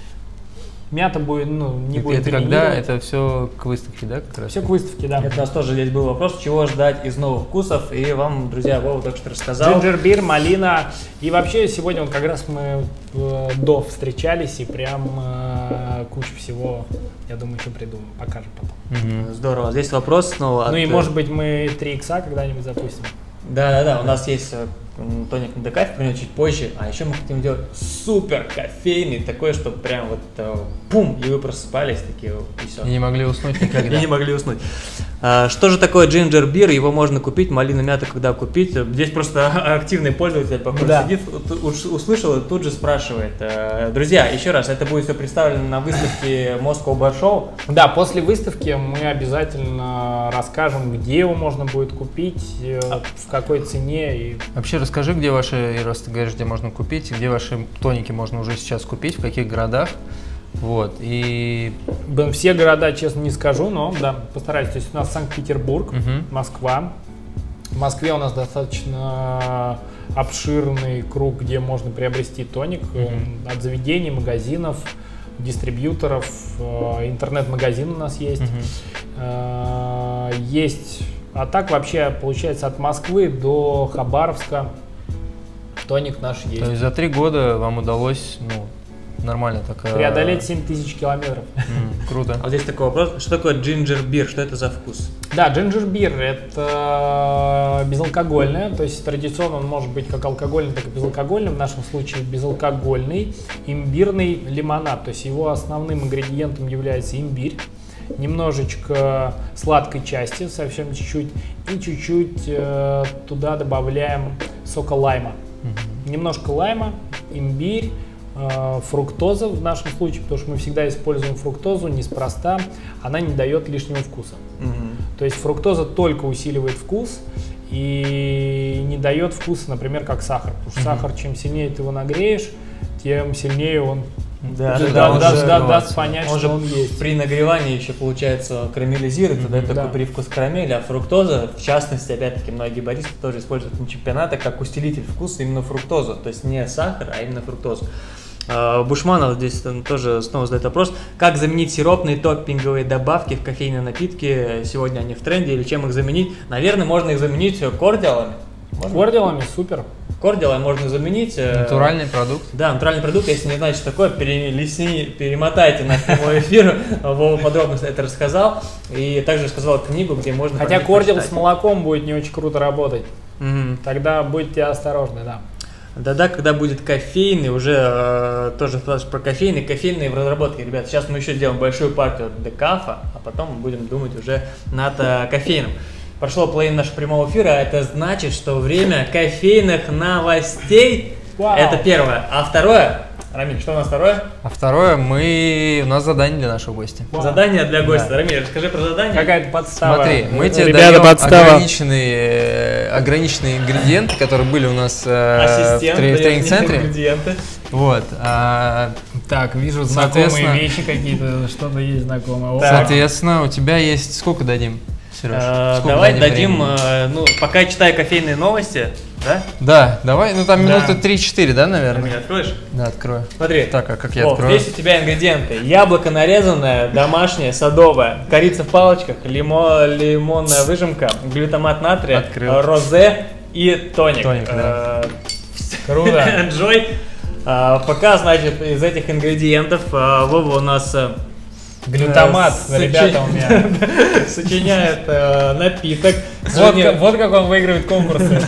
Speaker 3: Мята будет, ну, не
Speaker 1: это,
Speaker 3: будет
Speaker 1: это когда? Это все к выставке, да, как раз?
Speaker 3: Все к выставке, да.
Speaker 2: Это у нас тоже здесь был вопрос, чего ждать из новых вкусов, и вам, друзья, Вова только что рассказал.
Speaker 3: Джинджер бир, малина. И вообще сегодня как раз мы э, до встречались и прям э, кучу всего, я думаю, еще придумаем, покажем потом.
Speaker 1: Мгм.
Speaker 2: Здорово. Здесь вопрос снова.
Speaker 3: ну
Speaker 2: от,
Speaker 3: и может быть мы 3 икса когда-нибудь запустим.
Speaker 2: Да-да-да, у нас есть тоник на декафе, про него чуть позже, а еще мы хотим делать супер кофейный, такой, чтобы прям вот э, пум, и вы просыпались такие, и все.
Speaker 1: И не могли уснуть никогда.
Speaker 2: И не могли уснуть. А, Что же такое джинджер бир? Его можно купить, малина мята когда купить? Здесь просто активный пользователь, похоже,
Speaker 3: Да.
Speaker 2: сидит, услышал и тут же спрашивает. Э, Друзья, еще раз, это будет все представлено на выставке Moscow Bar Show.
Speaker 3: Да, после выставки мы обязательно расскажем, где его можно будет купить, э, в какой цене и
Speaker 1: Вообще расскажи, где ваши, раз ты говоришь, где можно купить, где ваши тоники можно уже сейчас купить, в каких городах. Вот, и
Speaker 3: Блин, все города, честно, не скажу, но да, постараюсь. То есть у нас Санкт-Петербург,
Speaker 1: Мгм.
Speaker 3: Москва. В Москве у нас достаточно обширный круг, где можно приобрести тоник э, от заведений, магазинов, дистрибьюторов, э, интернет-магазин у нас есть. Э, Есть, а так вообще получается от Москвы до Хабаровска тоник наш
Speaker 1: то
Speaker 3: есть.
Speaker 1: есть за три года вам удалось, ну, нормально так... э,
Speaker 3: Преодолеть 7 тысяч километров.
Speaker 1: м, Круто.
Speaker 2: А вот здесь такой вопрос, что такое джинджер бир, что это за вкус?
Speaker 3: Да, джинджер бир это безалкогольное, то есть традиционно он может быть как алкогольный, так и безалкогольный. В нашем случае безалкогольный имбирный лимонад, то есть его основным ингредиентом является имбирь, немножечко сладкой части, совсем чуть-чуть, и чуть-чуть э, туда добавляем сока лайма. Немножко лайма, имбирь, э, фруктоза в нашем случае, потому что мы всегда используем фруктозу неспроста, она не дает лишнего вкуса. То есть фруктоза только усиливает вкус и не дает вкуса, например, как сахар. Потому что сахар, чем сильнее ты его нагреешь, тем сильнее он
Speaker 2: Да,
Speaker 3: да,
Speaker 1: да, он
Speaker 3: да,
Speaker 1: же
Speaker 3: да,
Speaker 1: открывается.
Speaker 3: даст понять,
Speaker 2: Он
Speaker 3: что он есть.
Speaker 2: при нагревании еще получается карамелизируется, дает
Speaker 3: Да.
Speaker 2: такой привкус карамели, а фруктоза, в частности, опять-таки, многие баристы тоже используют на чемпионатах как усилитель вкуса именно фруктозу, то есть не сахар, а именно фруктозу. А, Бушманов здесь тоже снова задает вопрос, как заменить сиропные топпинговые добавки в кофейные напитки, сегодня они в тренде, или чем их заменить? Наверное, можно их заменить кордиалами. Можно?
Speaker 3: Кордилами супер.
Speaker 2: Кордиалами можно заменить. э,
Speaker 1: Натуральный продукт.
Speaker 2: да, натуральный продукт, если не знаете, что такое, перелесни, перемотайте на прямой эфир, Вова подробно это рассказал, и также рассказал книгу, где можно...
Speaker 3: Хотя кордил с молоком будет не очень круто работать.
Speaker 2: Мгм.
Speaker 3: Тогда будьте осторожны, да.
Speaker 2: Да-да, когда будет кофейный, уже э, тоже про кофейный, кофейные в разработке, ребят. Сейчас мы еще сделаем большую партию декафа, а потом мы будем думать уже над э, кофейным. Прошло половина нашего прямого эфира, а это значит, что время кофейных новостей.
Speaker 3: Вау.
Speaker 2: Это первое. А второе, Рамиль, что у нас второе?
Speaker 1: А второе, мы... у нас задание для нашего гостя.
Speaker 3: Вау.
Speaker 2: Задание для гостя.
Speaker 1: Да.
Speaker 2: Рамиль, расскажи про задание.
Speaker 3: Какая-то подстава.
Speaker 1: Смотри, мы тебе
Speaker 3: Ребята,
Speaker 1: даем
Speaker 3: подстава.
Speaker 1: ограниченные, э, ограниченные ингредиенты, которые были у нас э, в трени- в тренинг-центре.
Speaker 2: ингредиенты.
Speaker 1: Вот. а,
Speaker 3: Так, вижу
Speaker 1: Соответственно-
Speaker 3: знакомые вещи какие-то, что-то есть знакомое.
Speaker 2: Так.
Speaker 1: Соответственно, у тебя есть... Сколько дадим, Сереж?
Speaker 2: Э,
Speaker 1: Сколько
Speaker 2: Давай дадим, э, ну, пока я читаю кофейные новости, да?
Speaker 1: Да, давай, ну там
Speaker 3: Да.
Speaker 1: минуты 3-4, да, наверное?
Speaker 2: Рамиль, откроешь?
Speaker 1: Да, открою.
Speaker 2: Смотри.
Speaker 1: Так, а как я
Speaker 2: Вов,
Speaker 1: открою?
Speaker 2: здесь у тебя ингредиенты. Яблоко нарезанное, домашнее, садовое, корица в палочках, лимо, лимонная выжимка, глютамат натрия,
Speaker 1: Открыл.
Speaker 2: э, розе и тоник.
Speaker 1: Тоник, да.
Speaker 2: Э,
Speaker 3: Круто.
Speaker 2: Джой. А, Пока, значит, из этих ингредиентов а, Вова у нас э,
Speaker 3: Глютамат,
Speaker 2: Э,
Speaker 3: ребята, у меня.
Speaker 2: сочиняет э, напиток.
Speaker 3: Вот,
Speaker 2: Сегодня-
Speaker 3: как- вот как он выигрывает конкурсы?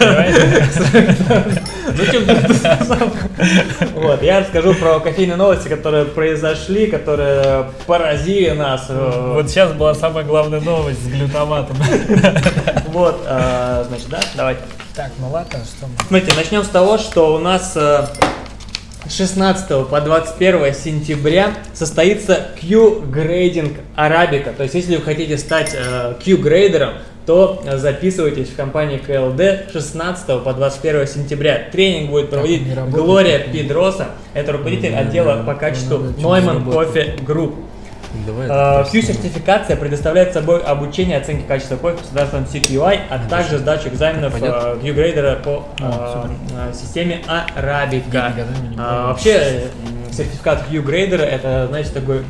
Speaker 2: Вот, я расскажу про кофейные новости, которые произошли, которые поразили нас. э,
Speaker 3: Вот сейчас была самая главная новость с глютаматом.
Speaker 2: Вот, э, значит, да, давайте.
Speaker 3: Так, ну ладно, что мы...
Speaker 2: Смотрите, начнем с того, что у нас э, 16 по 21 сентября состоится Q-грейдинг арабика. То есть, если вы хотите стать э, Q-грейдером, то э, записывайтесь в компании КЛД 16 по 21 сентября. Тренинг будет проводить
Speaker 1: работает?
Speaker 2: Глория Педроса. Это руководитель отдела по качеству
Speaker 1: надо, что
Speaker 2: Neumann Э, Q-сертификация предоставляет собой обучение оценки качества кофе с государственным CQI, а также сдачу экзаменов э, Q-грейдера по
Speaker 3: А,
Speaker 2: э, системе Арабика. Вообще, сертификат Q-грейдера, это, знаете, такой,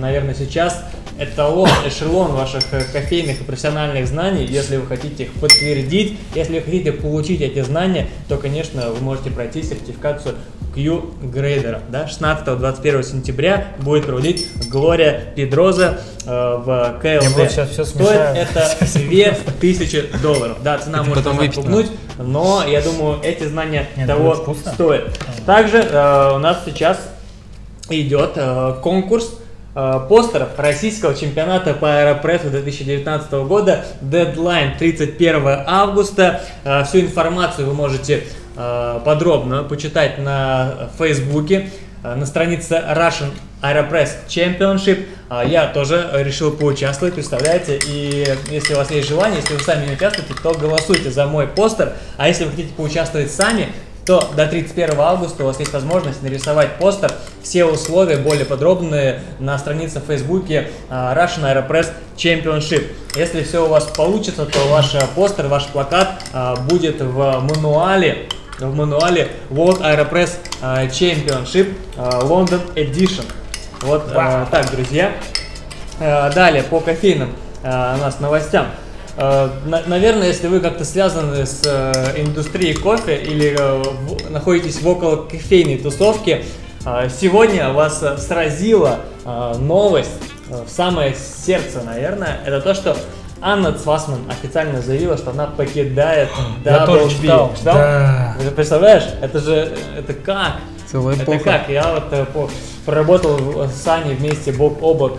Speaker 2: наверное, сейчас эталон, эшелон ваших кофейных и профессиональных знаний. Если вы хотите их подтвердить, если вы хотите получить эти знания, то, конечно, вы можете пройти сертификацию Q-грейдера. Да? 16-21 сентября будет проводить Глория Педроза э, в КЛД.
Speaker 3: Сейчас
Speaker 2: Стоит это 2000 долларов. Да, цена
Speaker 1: Это
Speaker 2: может отпугнуть, но я думаю, эти знания
Speaker 3: Нет,
Speaker 2: того стоят. Также э, у нас сейчас идет э, конкурс э, постеров российского чемпионата по аэропрессу 2019 года. Дедлайн 31 августа. Э, всю информацию вы можете подробно почитать на Фейсбуке, э, на странице Russian Aeropress Championship. А Я тоже решил поучаствовать, представляете, и если у вас есть желание, если вы сами не участвуете, то голосуйте за мой постер, а если вы хотите поучаствовать сами, то до 31 августа у вас есть возможность нарисовать постер. Все условия более подробные на странице в Фейсбуке а, Russian Aeropress Championship. Если все у вас получится, то ваш а, постер, ваш плакат а, будет в мануале в мануале World Aeropress а, Championship а, London Edition. Вот а, так, друзья. Далее, по кофейным у нас новостям. На- Наверное, если вы как-то связаны с э, индустрией кофе или э, находитесь в около кофейной тусовке, э, сегодня вас э, сразила новость в самое сердце, наверное. Это то, что Анна Цвасман официально заявила, что она покидает
Speaker 3: Я тоже
Speaker 2: WB.
Speaker 3: читал.
Speaker 2: Читал?
Speaker 3: Да.
Speaker 2: Ты представляешь? Это же, это как?
Speaker 1: Целая
Speaker 2: Это
Speaker 1: эпоха.
Speaker 2: как? Я вот э, по- проработал в- с Аней вместе бок о бок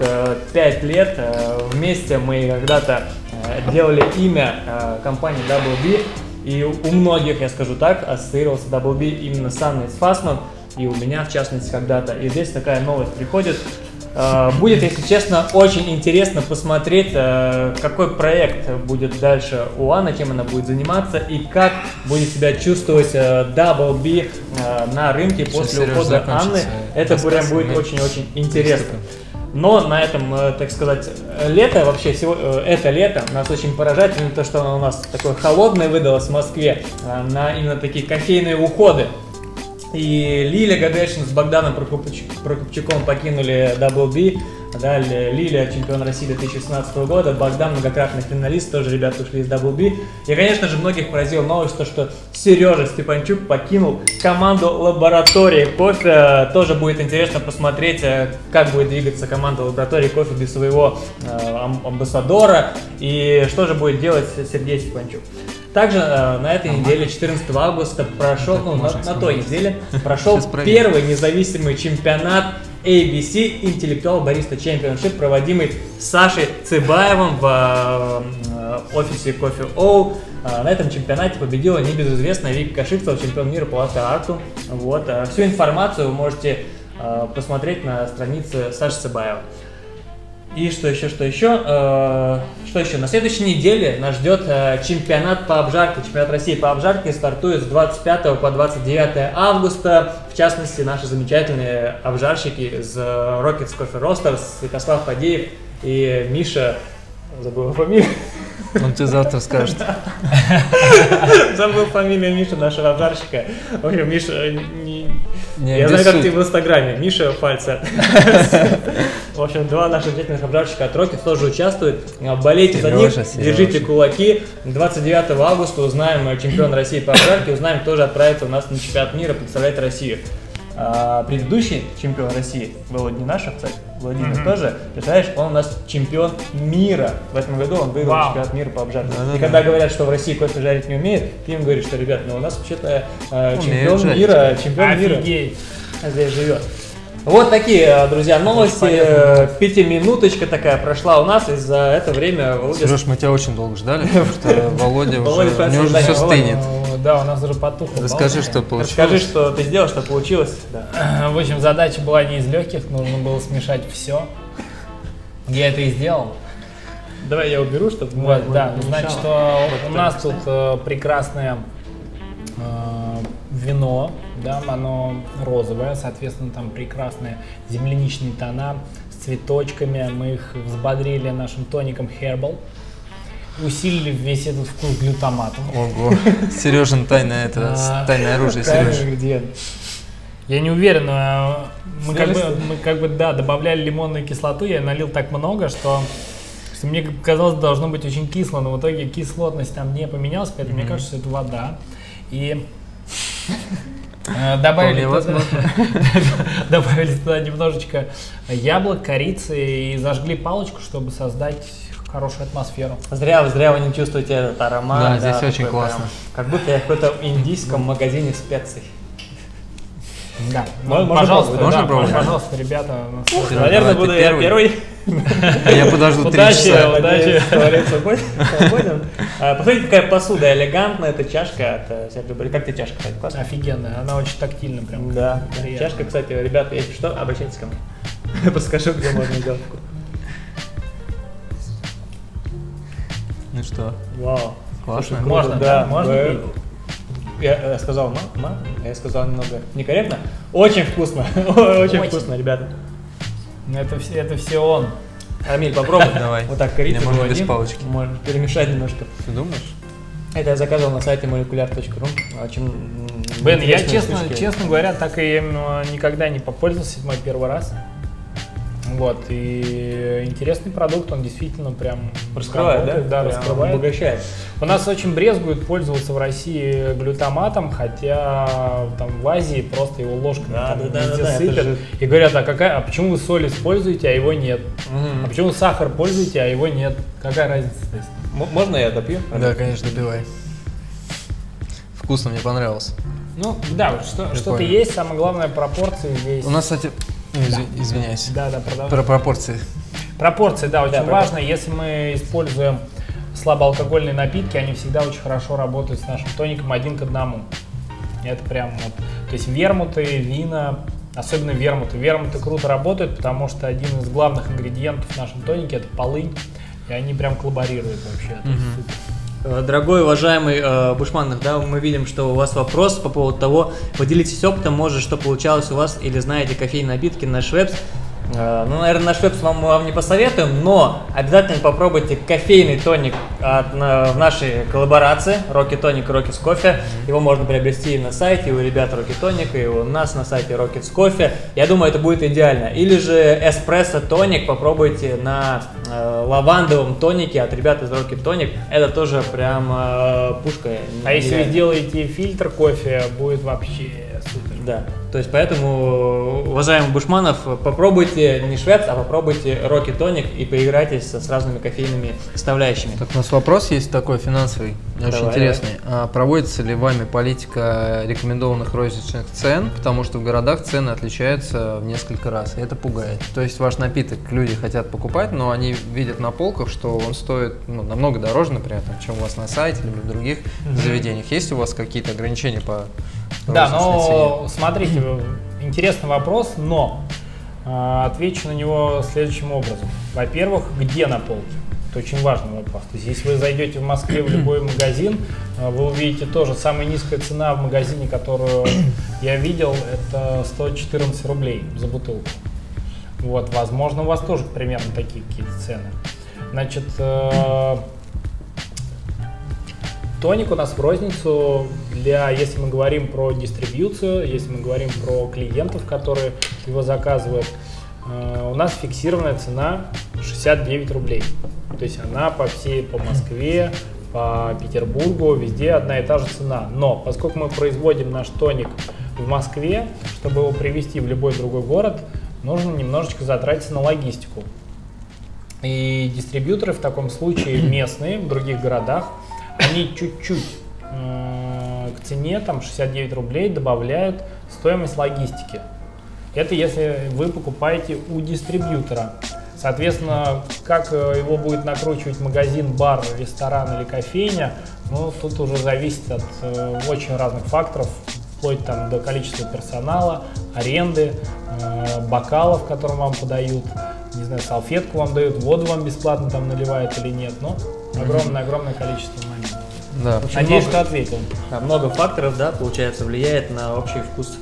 Speaker 2: 5 лет. Э, Вместе мы когда-то э, делали имя э, компании Double B. И у многих, я скажу так, ассоциировался Double B именно с Анной Сфасман. И у меня, в частности, когда-то. И здесь такая новость приходит. Э, Будет, если честно, очень интересно посмотреть, э, какой проект будет дальше у Анны, чем она будет заниматься и как будет себя чувствовать Double B э, на рынке
Speaker 1: Сейчас
Speaker 2: после
Speaker 1: Серёж
Speaker 2: ухода Анны. Это прям будет очень-очень интересно. Но на этом, так сказать, лето вообще, всего, это лето нас очень поражает, именно то, что оно у нас такое холодное выдалось в Москве, на именно такие кофейные уходы. И Лиля Гадешин с Богданом Прокопч- Прокопчуком покинули Double B. Далее Лиля, чемпион России 2016 года, Богдан, многократный финалист, тоже ребята ушли из Double B. И, конечно же, многих поразила новость, то, что Сережа Степанчук покинул команду лаборатории кофе. Тоже будет интересно посмотреть, э, как будет двигаться команда лаборатории кофе без своего э, ам- амбассадора и что же будет делать Сергей Степанчук. Также э, на этой неделе, 14 августа, прошел, ну, на, на той неделе, прошел первый независимый чемпионат ABC Intellectual Barista Championship, проводимый Сашей Цыбаевым в э, офисе Кофе Оу. А, На этом чемпионате победила небезызвестная Вика Кашицова, чемпион мира по латте-арту. Вот. а, Всю информацию вы можете э, посмотреть на странице Саши Цыбаева. И что еще, что еще? Э, Что еще? На следующей неделе нас ждет э, чемпионат по обжарке. Чемпионат России по обжарке стартует с 25 по 29 августа. В частности, наши замечательные обжарщики из э, Rockets Coffee Roasters, Святослав Фадеев и Миша, забыл фамилию,
Speaker 1: Он тебе завтра скажет.
Speaker 2: забыл фамилию Миши, нашего обжарщика. В общем, Миша, э, не-
Speaker 1: Не
Speaker 2: я знаю, как ты в инстаграме. Миша Фальцер. В общем, два наших замечательных обжарщика от Рокет тоже участвуют. А, Болейте за них,
Speaker 1: Сережа, Сережа.
Speaker 2: держите кулаки. 29 августа узнаем э, чемпион России по обжарке, узнаем, кто же отправится у нас на чемпионат мира представлять Россию. А, предыдущий чемпион России был не наш, а, кстати, Владимир
Speaker 3: Мгм.
Speaker 2: тоже. Представляешь, он у нас чемпион мира. В этом году он выиграл
Speaker 3: Вау.
Speaker 2: чемпионат мира по обжарке.
Speaker 1: Да-да-да.
Speaker 2: И когда говорят, что в России кофе жарить не умеет, ты им говоришь, что, ребят, ну у нас вообще-то э, чемпион
Speaker 1: жарить.
Speaker 2: мира, чемпион мира
Speaker 3: Офигеть.
Speaker 2: здесь живет. Вот такие, э, друзья, новости. Э, Пятиминуточка такая прошла у нас, и за это время Володя
Speaker 1: Сереж, мы тебя очень долго ждали, потому что Володя уже, у него уже все стынет.
Speaker 3: Э, Да, у нас уже потухло.
Speaker 1: Расскажи, что получилось.
Speaker 2: Расскажи, что ты сделал, что получилось.
Speaker 3: В общем, задача была не из легких, нужно было смешать все. Я это и сделал.
Speaker 2: Давай я уберу, чтобы
Speaker 3: Вот, да, значит, что у нас тут э, прекрасное э, вино, да, оно розовое, соответственно, там прекрасные земляничные тона с цветочками. Мы их взбодрили нашим тоником Herbal. Усилили весь этот вкус глютаматом.
Speaker 1: Ого, Сережин тайное, это
Speaker 3: А,
Speaker 1: тайное оружие,
Speaker 2: Правильный
Speaker 1: Сереж.
Speaker 2: ингредиент.
Speaker 3: Я не уверен, но мы как, бы, мы как бы, да, добавляли лимонную кислоту, я налил так много, что, что мне казалось, должно быть очень кисло, но в итоге кислотность там не поменялась, поэтому мне кажется, что это вода. И э, добавили,
Speaker 1: Вполне
Speaker 3: туда, добавили туда немножечко яблок, корицы и зажгли палочку, чтобы создать хорошую атмосферу.
Speaker 2: Зря, зря вы не чувствуете этот аромат.
Speaker 1: Да, здесь очень классно.
Speaker 2: прям, как будто я в каком-то индийском магазине специй.
Speaker 3: Да,
Speaker 2: Можно
Speaker 3: ну, пожалуйста?
Speaker 1: Можно
Speaker 3: да,
Speaker 1: пробовать?
Speaker 3: пожалуйста, ребята. у нас тут-
Speaker 1: Серёж,
Speaker 2: Наверное, буду я
Speaker 1: первый.
Speaker 2: первый.
Speaker 1: А я подожду три
Speaker 3: Удачи,
Speaker 1: часа.
Speaker 3: удачи.
Speaker 2: Свободен. А, Посмотрите, какая посуда элегантная. Это чашка от э, Барри. Как тебе чашка, кстати, классно?
Speaker 3: Офигенная, она очень тактильна прям.
Speaker 2: Да. Чашка, кстати, ребята, если что, обращайтесь ко мне. Я подскажу, где можно сделать.
Speaker 1: Ну что,
Speaker 2: Вау.
Speaker 1: классно?
Speaker 3: Можно, да? Можно пить?
Speaker 2: Я э, сказал ма, ма, я сказал немного некорректно. Очень вкусно, очень
Speaker 3: Очень.
Speaker 2: вкусно, ребята.
Speaker 3: Это все, это все он.
Speaker 2: Амиль, попробуй.
Speaker 1: Давай.
Speaker 2: Вот так корицу
Speaker 1: Или можно без палочки?
Speaker 2: Можно перемешать немножко.
Speaker 1: Ты думаешь?
Speaker 2: Это я заказывал на сайте molecular.ru. Очень
Speaker 3: Бен, я честно, честно говоря, так и им никогда не попользовался, это мой первый раз. Вот, и интересный продукт, он действительно прям
Speaker 2: Раскрывает, да?
Speaker 3: работает, да,
Speaker 2: Прям
Speaker 3: раскрывает.
Speaker 2: Обогащает.
Speaker 3: У нас очень брезгуют пользоваться в России глютаматом, хотя там в Азии просто его ложками
Speaker 2: Да,
Speaker 3: там
Speaker 2: да, да,
Speaker 3: везде
Speaker 2: да,
Speaker 3: сыпят.
Speaker 2: же-
Speaker 3: И говорят, а какая, а почему вы соль используете, а его нет?
Speaker 2: Мгм.
Speaker 3: А почему сахар пользуете, а его нет? Какая разница?
Speaker 2: М- Можно я допью?
Speaker 1: Да, конечно, добивай. Вкусно, мне понравилось.
Speaker 3: Ну, да, что, что-то есть, самое главное, пропорции есть.
Speaker 1: У нас, кстати, изв- извиняюсь,
Speaker 3: Да, да, продолжай.
Speaker 1: про пропорции.
Speaker 3: Пропорции, да, очень
Speaker 2: Да,
Speaker 3: важно. Если мы используем слабоалкогольные напитки, они всегда очень хорошо работают с нашим тоником один к одному. Это прям вот. То есть вермуты, вина, особенно вермуты. Вермуты круто работают, потому что один из главных ингредиентов в нашем тонике это полынь. И они прям коллаборируют вообще. То есть супер.
Speaker 2: Э, Дорогой, уважаемый э, Бушманов, да, мы видим, что у вас вопрос по поводу того, поделитесь опытом, может, что получалось у вас, или знаете кофейные напитки на Швепс. Э, ну, наверное, на вам, мы вам не посоветуем, но обязательно попробуйте кофейный тоник от, на- в нашей коллаборации Rocky Tonic Rockets Coffee. Его можно приобрести и на сайте, и у ребят Rocky Tonic, и у нас на сайте Rockets Coffee. Я думаю, это будет идеально. Или же эспрессо тоник попробуйте на э, лавандовом тонике от ребят из Rocket Tonic. Это тоже прям э, пушка.
Speaker 3: А если вы сделаете фильтр кофе, будет вообще супер.
Speaker 2: Да, то есть поэтому, уважаемый Бушманов, попробуйте не Швепс, а попробуйте Rocky Tonic и поиграйтесь с разными кофейными составляющими.
Speaker 1: Так, у нас вопрос есть такой финансовый, очень
Speaker 2: Давай,
Speaker 1: интересный. А проводится ли вами политика рекомендованных розничных цен, потому что в городах цены отличаются в несколько раз, и это пугает. То есть ваш напиток люди хотят покупать, но они видят на полках, что он стоит ну, намного дороже, например, там, чем у вас на сайте или в других заведениях. Есть у вас какие-то ограничения по
Speaker 3: Да, но смотрите, интересный вопрос, но э, отвечу на него следующим образом. Во-первых, где на полке? Это очень важный вопрос. То есть, если вы зайдете в Москве в любой магазин, э, вы увидите тоже самая низкая цена в магазине, которую я видел, это 114 рублей за бутылку. Вот, возможно, у вас тоже примерно такие какие-то цены. Значит, э, Тоник у нас в розницу для, если мы говорим про дистрибьюцию, если мы говорим про клиентов, которые его заказывают, э, у нас фиксированная цена 69 рублей. То есть она по всей, по Москве, по Петербургу, везде одна и та же цена. Но поскольку мы производим наш тоник в Москве, чтобы его привезти в любой другой город, нужно немножечко затратиться на логистику. И дистрибьюторы в таком случае местные, в других городах, они чуть-чуть э, к цене, там 69 рублей, добавляют стоимость логистики. Это если вы покупаете у дистрибьютора. Соответственно, как э, его будет накручивать магазин, бар, ресторан или кофейня, ну, тут уже зависит от э, очень разных факторов, вплоть там до количества персонала, аренды, э, бокалов, которым вам подают, не знаю, салфетку вам дают, воду вам бесплатно там наливают или нет, но огромное-огромное количество
Speaker 1: Да.
Speaker 3: Надеюсь,
Speaker 2: много-
Speaker 3: что ответил.
Speaker 2: Да, много факторов, да, получается, влияет на общий вкус.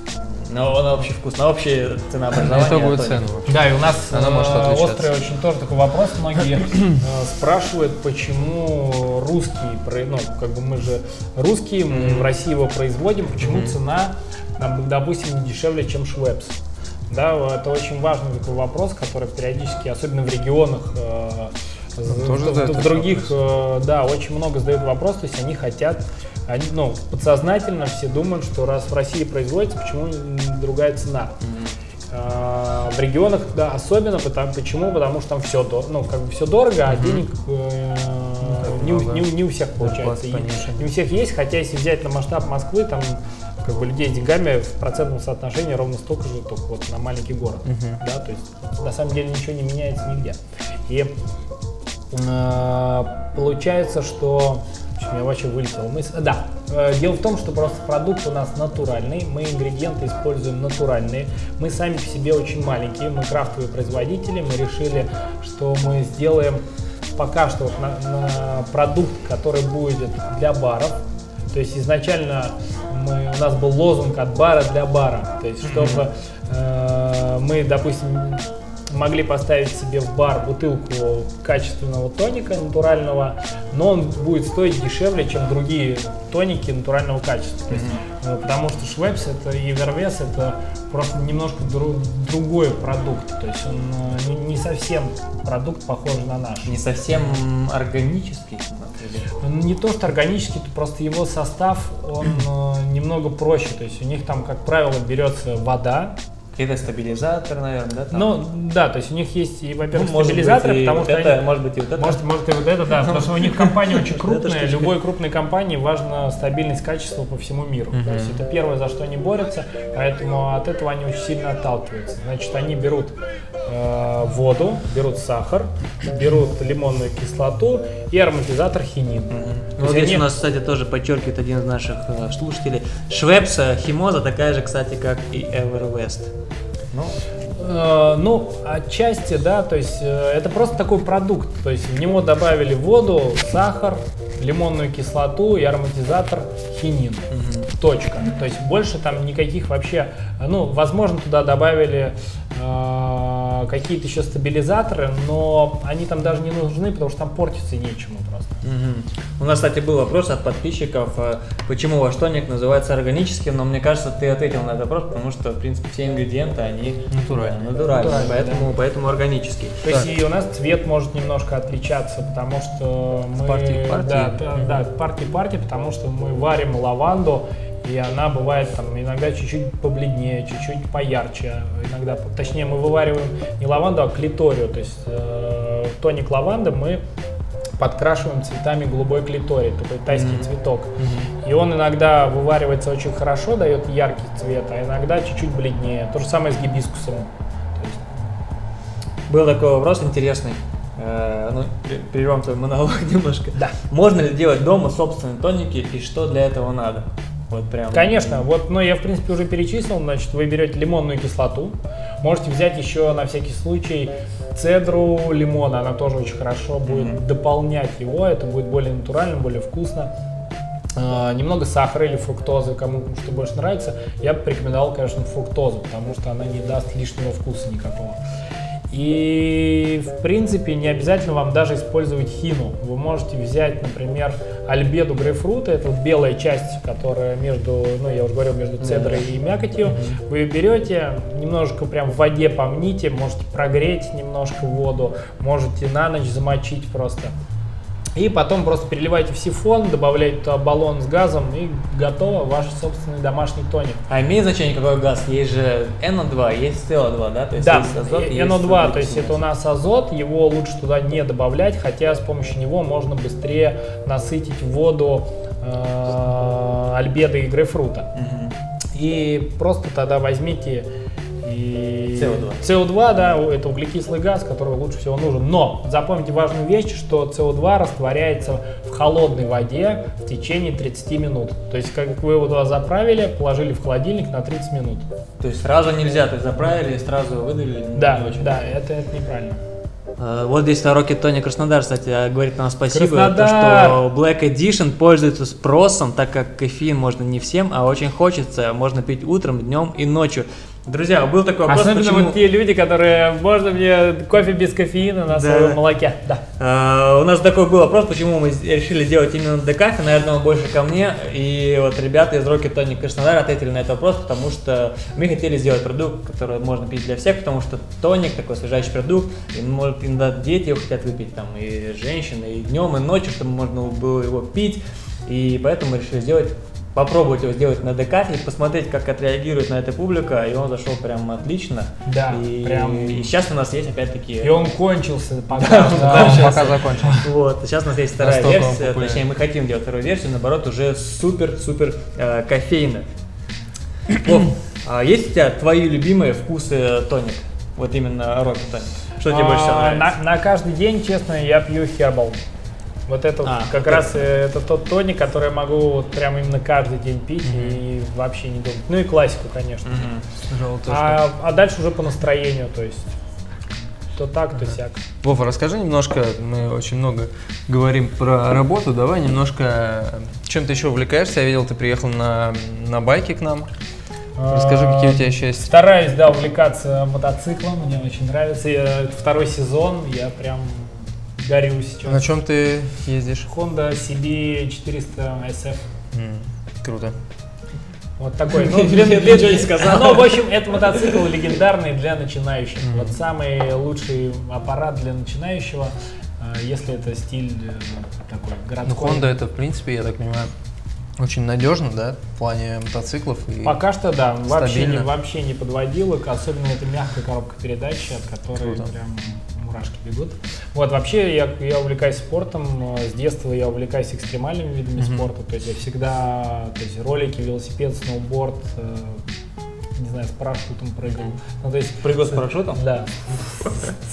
Speaker 2: На, на общий вкус, на общее ценообразование.
Speaker 1: Итоговую
Speaker 2: тоника.
Speaker 1: цену вообще.
Speaker 3: Да, и у нас
Speaker 1: Она может
Speaker 3: э,
Speaker 1: отличаться.
Speaker 3: острый очень тоже такой вопрос. Многие э, спрашивают, почему русский, про- ну, как бы мы же русские, мы в России его производим, почему цена, допустим, не дешевле, чем Швепс. Да, это очень важный такой вопрос, который периодически, особенно в регионах, э,
Speaker 1: тоже
Speaker 3: в- в, других, э, да, очень много задают вопрос, то есть они хотят, они, ну, подсознательно все думают, что раз в России производится, почему другая цена. А, В регионах, да, особенно потому, почему? Потому что там все, ну, как бы все дорого, а денег э, не, у-
Speaker 1: много.
Speaker 3: не у- не у всех получается.
Speaker 1: Зарплаты
Speaker 3: И не у всех есть, хотя если взять на масштаб Москвы, там как бы людей с деньгами в процентном соотношении ровно столько же, только вот на маленький город. Да, то есть на самом деле ничего не меняется нигде. И получается, что в общем, я вообще вылетел мысль. Да, э, дело в том, что просто продукт у нас натуральный, мы ингредиенты используем натуральные, мы сами по себе очень маленькие, мы крафтовые производители, мы решили, что мы сделаем пока что вот на, на продукт, который будет для баров. То есть изначально мы, у нас был лозунг от бара для бара. То есть чтобы э, мы, допустим, могли поставить себе в бар бутылку качественного тоника натурального, но он будет стоить дешевле, чем другие тоники натурального качества. То есть, э, потому что Швепс это и Вервес это просто немножко дру- другой продукт. То есть он э, не, совсем продукт похожий на наш.
Speaker 2: Не совсем органический.
Speaker 3: не то, что органический, то просто его состав, он э, немного проще. То есть у них там, как правило, берется вода.
Speaker 2: Какие-то стабилизаторы, наверное, да? там?
Speaker 3: Ну, да, то есть у них есть, и,
Speaker 2: Ну,
Speaker 3: во-первых,
Speaker 2: может
Speaker 3: стабилизаторы,
Speaker 2: быть,
Speaker 3: потому что
Speaker 2: это,
Speaker 3: они-
Speaker 2: может быть, и вот это.
Speaker 3: Может, может и вот это, да, потому что у них компания очень крупная, любой крупной компании важна стабильность качества по всему миру. То есть это первое, за что они борются, поэтому от этого они очень сильно отталкиваются. Значит, они берут э, воду, берут сахар, берут лимонную кислоту и ароматизатор хинин.
Speaker 2: Ну,
Speaker 3: есть
Speaker 2: вот здесь
Speaker 3: они-
Speaker 2: у нас, кстати, тоже подчеркивает один из наших э, слушателей. Швепса химоза такая же, кстати, как и Everwest. Ну,
Speaker 3: Э, Ну, отчасти, да, то есть э, это просто такой продукт, то есть в него добавили воду, сахар, лимонную кислоту и ароматизатор хинин. Точка. То есть больше там никаких вообще, ну, возможно, туда добавили какие-то еще стабилизаторы, но они там даже не нужны, потому что там портиться нечему просто.
Speaker 2: Мгм. У нас, кстати, был вопрос от подписчиков, э, почему ваш тоник называется органическим, но мне кажется, ты ответил на этот вопрос, потому что, в принципе, все ингредиенты, они
Speaker 1: Натуральные.
Speaker 2: да, натуральные,
Speaker 3: Натуральные,
Speaker 2: поэтому, поэтому органический.
Speaker 3: То есть и у нас цвет может немножко отличаться, потому что мы...
Speaker 2: партии к партии.
Speaker 3: Да, да, да, от партии к партии, потому что мы варим лаванду, и она бывает там иногда чуть-чуть побледнее, чуть-чуть поярче. Иногда, точнее, мы вывариваем не лаванду, а клиторию. То есть э, тоник лаванды мы подкрашиваем цветами голубой клиторий, такой тайский цветок. И он иногда вываривается очень хорошо, дает яркий цвет, а иногда чуть-чуть бледнее. То же самое с гибискусом. Есть
Speaker 2: Был такой вопрос интересный. Э, ну, пре- прервем твой монолог немножко.
Speaker 3: Да.
Speaker 2: Можно ли делать дома собственные тоники и что для этого надо? Вот прям.
Speaker 3: Конечно, вот, но я в принципе уже перечислил, значит, вы берете лимонную кислоту, можете взять еще на всякий случай цедру лимона, она тоже очень хорошо будет дополнять его, это будет более натурально, более вкусно. А, немного сахара или фруктозы, кому что больше нравится, я бы порекомендовал, конечно, фруктозу, потому что она не даст лишнего вкуса никакого. И, в принципе, не обязательно вам даже использовать хину. Вы можете взять, например, альбеду грейпфрута, это вот белая часть, которая между, ну, я уже говорил, между цедрой и мякотью. Вы ее берете, немножко прям в воде помните, можете прогреть немножко воду, можете на ночь замочить просто. И потом просто переливаете в сифон, добавляете туда баллон с газом и готово ваш собственный домашний тоник.
Speaker 2: А имеет значение какой газ? Есть же NO2, есть CO2, да? То есть
Speaker 3: Да,
Speaker 2: есть азот,
Speaker 3: и-
Speaker 2: есть
Speaker 3: NO2, то есть это у нас азот, его лучше туда не добавлять, хотя с помощью него можно быстрее насытить воду э, альбедо и грейпфрута.
Speaker 2: Мгм.
Speaker 3: И просто тогда возьмите и
Speaker 2: CO2.
Speaker 3: CO2, да, это углекислый газ, который лучше всего нужен. Но запомните важную вещь, что CO2 растворяется в холодной воде в течение 30 минут. То есть, как вы его туда заправили, положили в холодильник на 30 минут.
Speaker 2: То есть сразу нельзя, то есть заправили и сразу выдавили? не-
Speaker 3: Да,
Speaker 2: не очень.
Speaker 3: да, это, это неправильно.
Speaker 2: Э, Вот здесь Rocket Tonic Краснодар, кстати, э, говорит нам спасибо,
Speaker 3: Краснодар!
Speaker 2: то, что Black Edition пользуется спросом, так как кофеин можно не всем, а очень хочется, можно пить утром, днем и ночью. Друзья, был такой вопрос,
Speaker 3: Особенно
Speaker 2: почему...
Speaker 3: вот те люди, которые, можно мне кофе без кофеина на
Speaker 2: Да.
Speaker 3: своем молоке. Да.
Speaker 2: Э, у нас такой был вопрос, почему мы решили делать именно декафе, наверное, он больше ко мне. И вот ребята из Rocket Tonic Краснодар ответили на этот вопрос, потому что мы хотели сделать продукт, который можно пить для всех, потому что тоник такой освежающий продукт, и может иногда дети его хотят выпить, там, и женщины, и днем, и ночью, чтобы можно было его пить. И поэтому мы решили сделать попробовать его сделать на декафе и посмотреть, как отреагирует на это публика, и он зашел прям отлично.
Speaker 3: Да,
Speaker 2: и,
Speaker 3: прям.
Speaker 2: и сейчас у нас есть опять-таки
Speaker 3: И он кончился пока.
Speaker 1: Да,
Speaker 3: Да.
Speaker 1: он пока закончился.
Speaker 2: вот, сейчас у нас есть вторая
Speaker 1: Настолько
Speaker 2: версия, точнее мы хотим делать вторую версию, наоборот, уже супер-супер э, кофейно. Вов, а есть у тебя твои любимые вкусы тоник? Вот именно роки тоник. Что тебе больше всего
Speaker 3: А,
Speaker 2: нравится?
Speaker 3: На, на каждый день, честно, я пью хербал. Вот это
Speaker 2: А,
Speaker 3: как
Speaker 2: вот
Speaker 3: раз э, это тот тоник, который я могу вот прям именно каждый день пить и вообще не думать. Ну и классику, конечно.
Speaker 1: Желтушка.
Speaker 3: А, а дальше уже по настроению, то есть то так, то сяк.
Speaker 1: Вова, расскажи немножко, мы очень много говорим про работу, давай немножко, чем ты еще увлекаешься? Я видел, ты приехал на, на байке к нам. Расскажи, какие у тебя еще есть.
Speaker 3: Стараюсь, да, увлекаться мотоциклом, мне очень нравится. Я- это второй сезон, я прям горю сейчас.
Speaker 1: На чем ты ездишь?
Speaker 3: Honda CB 400 SF.
Speaker 1: М, Круто.
Speaker 3: Вот такой.
Speaker 2: Ну, я ничего не сказал.
Speaker 3: Ну, в общем, это мотоцикл легендарный для начинающих. Вот самый лучший аппарат для начинающего, э, если это стиль э, такой
Speaker 1: Ну,
Speaker 3: городской.
Speaker 1: Honda это, в принципе, я так понимаю, очень надежно, да, в плане мотоциклов. И...
Speaker 3: Пока что, да, вообще не, вообще не подводил, и особенно это мягкая коробка передач, от которой
Speaker 1: Круто.
Speaker 3: прям мурашки бегут. Вот, вообще я, я увлекаюсь спортом, э, с детства я увлекаюсь экстремальными видами
Speaker 1: Мгм.
Speaker 3: спорта, то есть я всегда, то есть ролики, велосипед, сноуборд, э, не знаю, с парашютом прыгал. Ну, то есть
Speaker 2: Прыгал с парашютом?
Speaker 3: Да.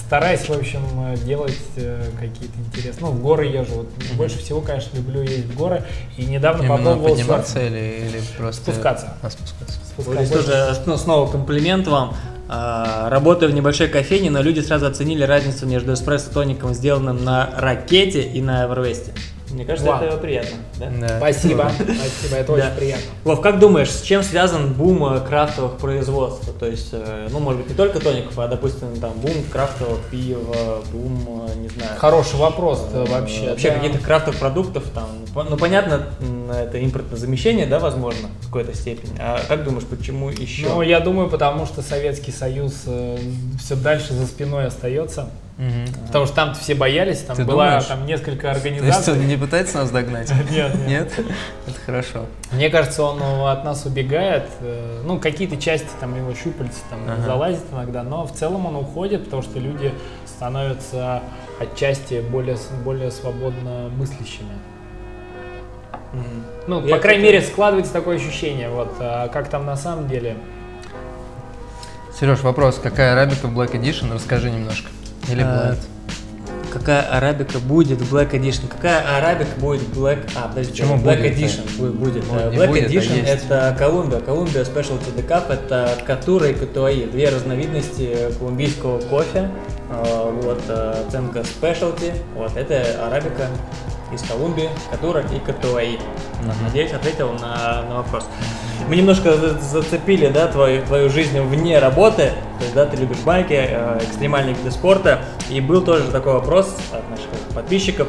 Speaker 3: Стараюсь, в общем, э, делать э, какие-то интересные. Ну, в горы езжу. Вот Больше всего, конечно, люблю ездить в горы. И недавно
Speaker 1: Именно
Speaker 3: попробовал
Speaker 1: подниматься или, или просто...
Speaker 3: Спускаться.
Speaker 1: А, спускаться.
Speaker 2: Вот
Speaker 3: Спускаться.
Speaker 2: здесь тоже ну, снова комплимент вам. А, Работаю в небольшой кофейне, но люди сразу оценили разницу между эспрессо тоником, сделанным на ракете и на Эвервесте. Мне кажется,
Speaker 3: Вау.
Speaker 2: это приятно. Да?
Speaker 1: Да.
Speaker 3: Спасибо. Спасибо, это очень приятно.
Speaker 2: Вов, как думаешь, с чем связан бум э, крафтовых производств? То есть, э, ну, может быть, не только тоников, а, допустим, там, бум крафтового пива, бум, э, не знаю.
Speaker 3: Хороший вопрос вообще.
Speaker 2: Вообще каких-то крафтовых продуктов там. Ну, понятно, это импортное замещение, да, возможно, в какой-то степени. А как думаешь, почему еще?
Speaker 3: Ну, я думаю, потому что Советский Союз все дальше за спиной остается.
Speaker 1: Мгм.
Speaker 3: Потому что там все боялись, там
Speaker 1: Ты
Speaker 3: была
Speaker 1: думаешь?
Speaker 3: там несколько
Speaker 1: То есть
Speaker 3: организаций.
Speaker 1: он не пытается нас догнать?
Speaker 3: Нет, нет.
Speaker 1: Нет? Это хорошо.
Speaker 3: Мне кажется, он от нас убегает. э, Ну, какие-то части там его щупальца там
Speaker 1: Ага.
Speaker 3: залазит иногда, но в целом он уходит, потому что люди становятся отчасти более, свободно мыслящими. Ну,
Speaker 2: Я,
Speaker 3: по крайней мере, складывается такое ощущение. Вот, а как там на самом деле?
Speaker 1: Сереж, вопрос. Какая арабика в Black Edition? Расскажи немножко. Или
Speaker 2: А,
Speaker 1: Blend?
Speaker 2: Какая арабика будет в Black Edition? Какая арабика будет в Black... А, подожди,
Speaker 1: Почему
Speaker 2: Black
Speaker 1: будет,
Speaker 2: Edition бу- будет.
Speaker 1: Ну,
Speaker 2: Э, Black
Speaker 1: будет, а
Speaker 2: Edition
Speaker 1: есть.
Speaker 2: это Колумбия. Колумбия Specialty Decaf это Катура и Катуаи. Две разновидности колумбийского кофе. Э, Вот э, оценка Specialty. Вот это арабика из Колумбии, Катура и Катуаи. Надеюсь, ответил на, на вопрос. Мы немножко за- зацепили, да, твою, твою жизнь вне работы. То есть, да, ты любишь байки, э, экстремальные виды спорта. И был тоже такой вопрос от наших подписчиков.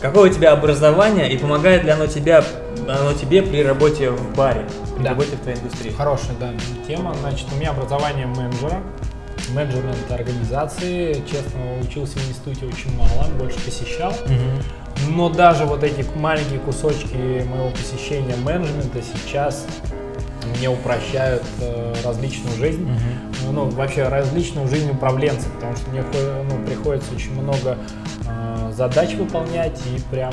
Speaker 2: Какое у тебя образование и помогает ли оно, тебя, оно тебе при работе в баре, при
Speaker 3: Да.
Speaker 2: работе в твоей индустрии?
Speaker 3: Хорошая, да, тема. Значит, у меня образование менеджера, менеджмент организации. Честно, учился в институте очень мало, больше посещал.
Speaker 1: Мгм.
Speaker 3: Но даже вот эти маленькие кусочки моего посещения менеджмента сейчас мне упрощают э, различную жизнь, mm-hmm. ну вообще различную жизнь управленца, потому что мне ну, приходится очень много э, задач выполнять и прям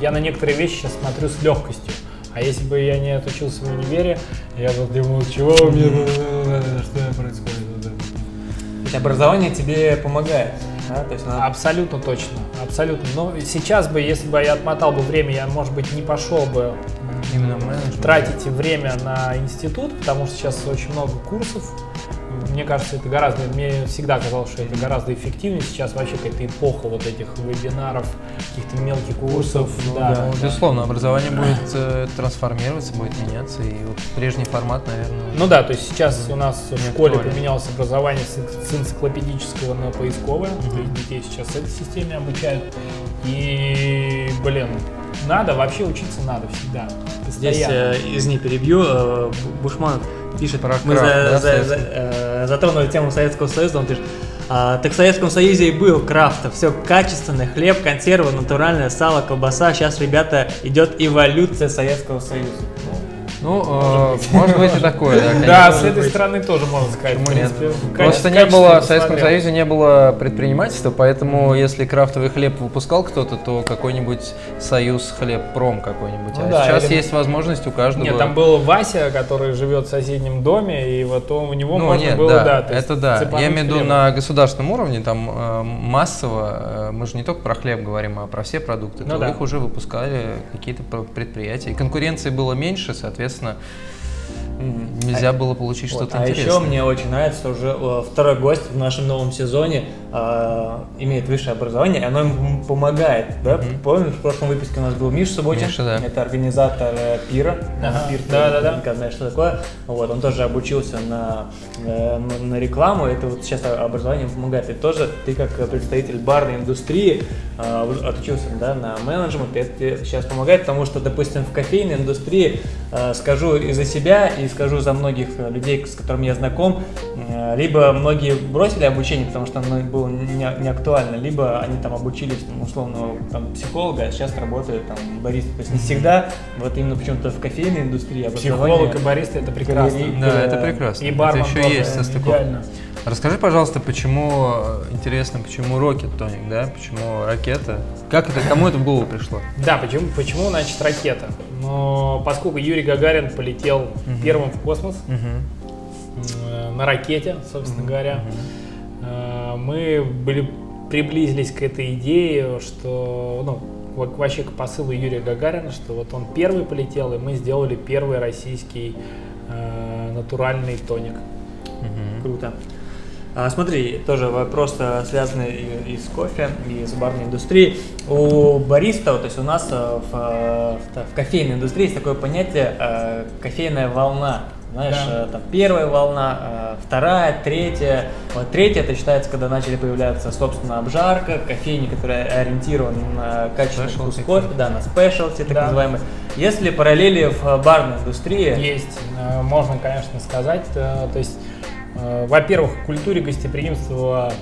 Speaker 3: я на некоторые вещи сейчас смотрю с легкостью. А если бы я не отучился в универе, я бы думал, чего мне, что происходит?
Speaker 2: То есть образование тебе помогает?
Speaker 3: Да, то есть надо... Абсолютно точно, абсолютно. Но сейчас бы, если бы я отмотал бы время, я, может быть, не пошел бы именно тратить время на институт, потому что сейчас очень много курсов, мне кажется, это гораздо, мне всегда казалось, что это гораздо эффективнее. Сейчас вообще какая-то эпоха вот этих вебинаров, каких-то мелких курсов.
Speaker 1: Ну, да, да, да, безусловно, образование будет э, трансформироваться, будет меняться, и вот прежний формат, наверное.
Speaker 3: Ну да, то есть сейчас у нас в школе актуально. поменялось образование с, энциклопедического на поисковое, mm-hmm. то есть детей сейчас этой системе обучают. И, блин, надо, вообще учиться надо всегда.
Speaker 2: Здесь, э, извини, перебью, э, Бушманов пишет, Про мы крафт, за, да, за, за, э, затронули тему Советского Союза, он пишет, а, так в Советском Союзе и был крафт, все качественное, хлеб, консервы, натуральное сало, колбаса. Сейчас, ребята, идет эволюция Советского Союза.
Speaker 1: Ну, может, э, может быть и такое, да.
Speaker 3: Да, с этой стороны тоже можно сказать.
Speaker 1: Нет. Просто не было, в Советском Союзе не было предпринимательства, поэтому если крафтовый хлеб выпускал кто-то, то какой-нибудь Союз хлеб пром какой-нибудь. Ну, а да, сейчас есть возможность у каждого.
Speaker 3: Нет, там был Вася, который живет в соседнем доме, и вот у него ну, можно было,
Speaker 1: да, это да. Я имею в виду на государственном уровне, там э, массово, э, мы же не только про хлеб говорим, а про все продукты, ну, то их уже выпускали какие-то предприятия. И конкуренции было меньше, соответственно, соответственно, нельзя было получить вот. что-то
Speaker 2: а
Speaker 1: интересное.
Speaker 2: А еще мне очень нравится, что уже э, второй гость в нашем новом сезоне э, имеет высшее образование, и оно ему помогает. Да? Mm-hmm. Помнишь, в прошлом выпуске у нас был Миша Субботин, Миша, да. это организатор э, пира. Ага. Пир, да, да, да. знаешь, что такое. Вот, он тоже обучился на, э, на рекламу, это вот сейчас образование ему помогает. И тоже ты как представитель барной индустрии э, отучился да, на менеджмент, и это тебе сейчас помогает, потому что, допустим, в кофейной индустрии, э, скажу и за себя, и скажу за многих людей, с которыми я знаком, э, либо многие бросили обучение, потому что оно было не, не актуально, либо они там обучились, ну, условно, там, психолога, а сейчас работают там баристы. То есть не всегда, вот именно почему-то в кофейной индустрии
Speaker 3: Психолог и бариста это прекрасно.
Speaker 1: Да, это прекрасно. И бармен это еще есть состыковка. Расскажи, пожалуйста, почему, интересно, почему Rocket Tonic, да? Почему ракета? Как это, кому это в голову пришло?
Speaker 3: Да, почему, почему значит, ракета? Но поскольку Юрий Гагарин полетел угу. первым в космос, угу. на ракете, собственно угу. говоря, угу Э, мы были, приблизились к этой идее, что, ну, вообще к посылу Юрия Гагарина, что вот он первый полетел, и мы сделали первый российский э, натуральный тоник.
Speaker 2: Угу. Круто. А, смотри, тоже вопрос связанный и, и с кофе, и с барной индустрией. У баристов, то есть у нас в, в, в кофейной индустрии есть такое понятие э, кофейная волна. Знаешь, да. Э, там первая волна, э, вторая, третья. Вот третья это считается, когда начали появляться, собственно, обжарка, кофейни, которые ориентированы на качественный вкус кофе, да, на спешлти, так да. называемый. Если параллели в барной индустрии?
Speaker 3: Есть, э, можно, конечно, сказать. То есть, во-первых, культуре гостеприимства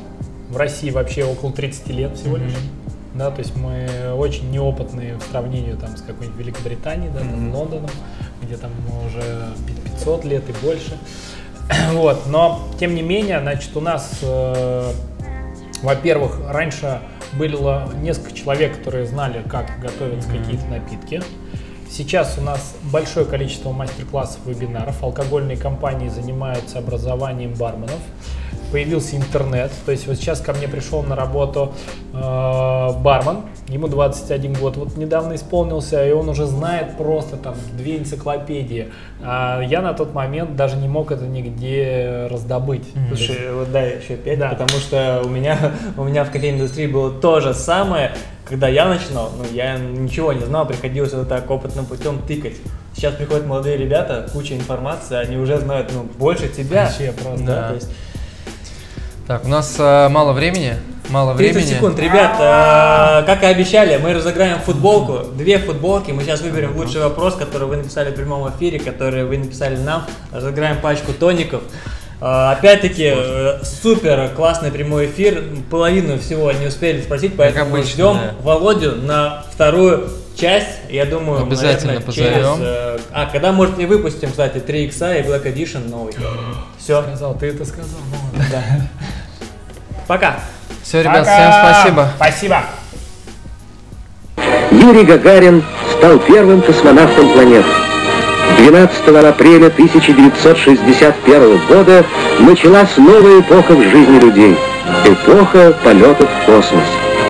Speaker 3: в России вообще около 30 лет всего лишь. Mm-hmm. Да, то есть мы очень неопытные в сравнении там, с какой-нибудь Великобританией, да, mm-hmm. Лондоном, где там уже 500 лет и больше. Вот, но тем не менее, значит, у нас, э, во-первых, раньше было несколько человек, которые знали, как готовятся mm-hmm. какие-то напитки. Сейчас у нас большое количество мастер-классов, вебинаров. Алкогольные компании занимаются образованием барменов появился интернет. То есть вот сейчас ко мне пришел на работу э, бармен, ему 21 год, вот недавно исполнился, и он уже знает просто там две энциклопедии. А я на тот момент даже не мог это нигде раздобыть.
Speaker 2: Слушай, вот дай еще пять, да. потому что у меня, у меня в кофейной индустрии было то же самое, когда я начинал, ну, я ничего не знал, приходилось вот так опытным путем тыкать. Сейчас приходят молодые ребята, куча информации, они уже знают, ну, больше тебя.
Speaker 3: Вообще просто, да. да. То есть,
Speaker 1: так, у нас э, мало времени. Мало 30 времени.
Speaker 2: секунд, ребят, э, как и обещали, мы разыграем футболку, две футболки. Мы сейчас выберем лучший вопрос, который вы написали в прямом эфире, который вы написали нам. Разыграем пачку тоников. А, Опять-таки, э, супер классный прямой эфир. Половину всего не успели спросить, поэтому
Speaker 1: обычно,
Speaker 2: ждем
Speaker 1: да.
Speaker 2: Володю на вторую часть. Я думаю,
Speaker 1: Обязательно
Speaker 2: наверное,
Speaker 1: позовем.
Speaker 2: через, э, А, когда, может, и выпустим, кстати, 3 икса и Black Edition новый. Все,
Speaker 3: Сказал, ты это сказал. ну ладно.
Speaker 2: пока.
Speaker 1: Все, ребят,
Speaker 3: Пока.
Speaker 1: всем спасибо.
Speaker 3: Спасибо.
Speaker 4: Юрий Гагарин стал первым космонавтом планеты. 12 апреля 1961 года началась новая эпоха в жизни людей. Эпоха полетов в космосе.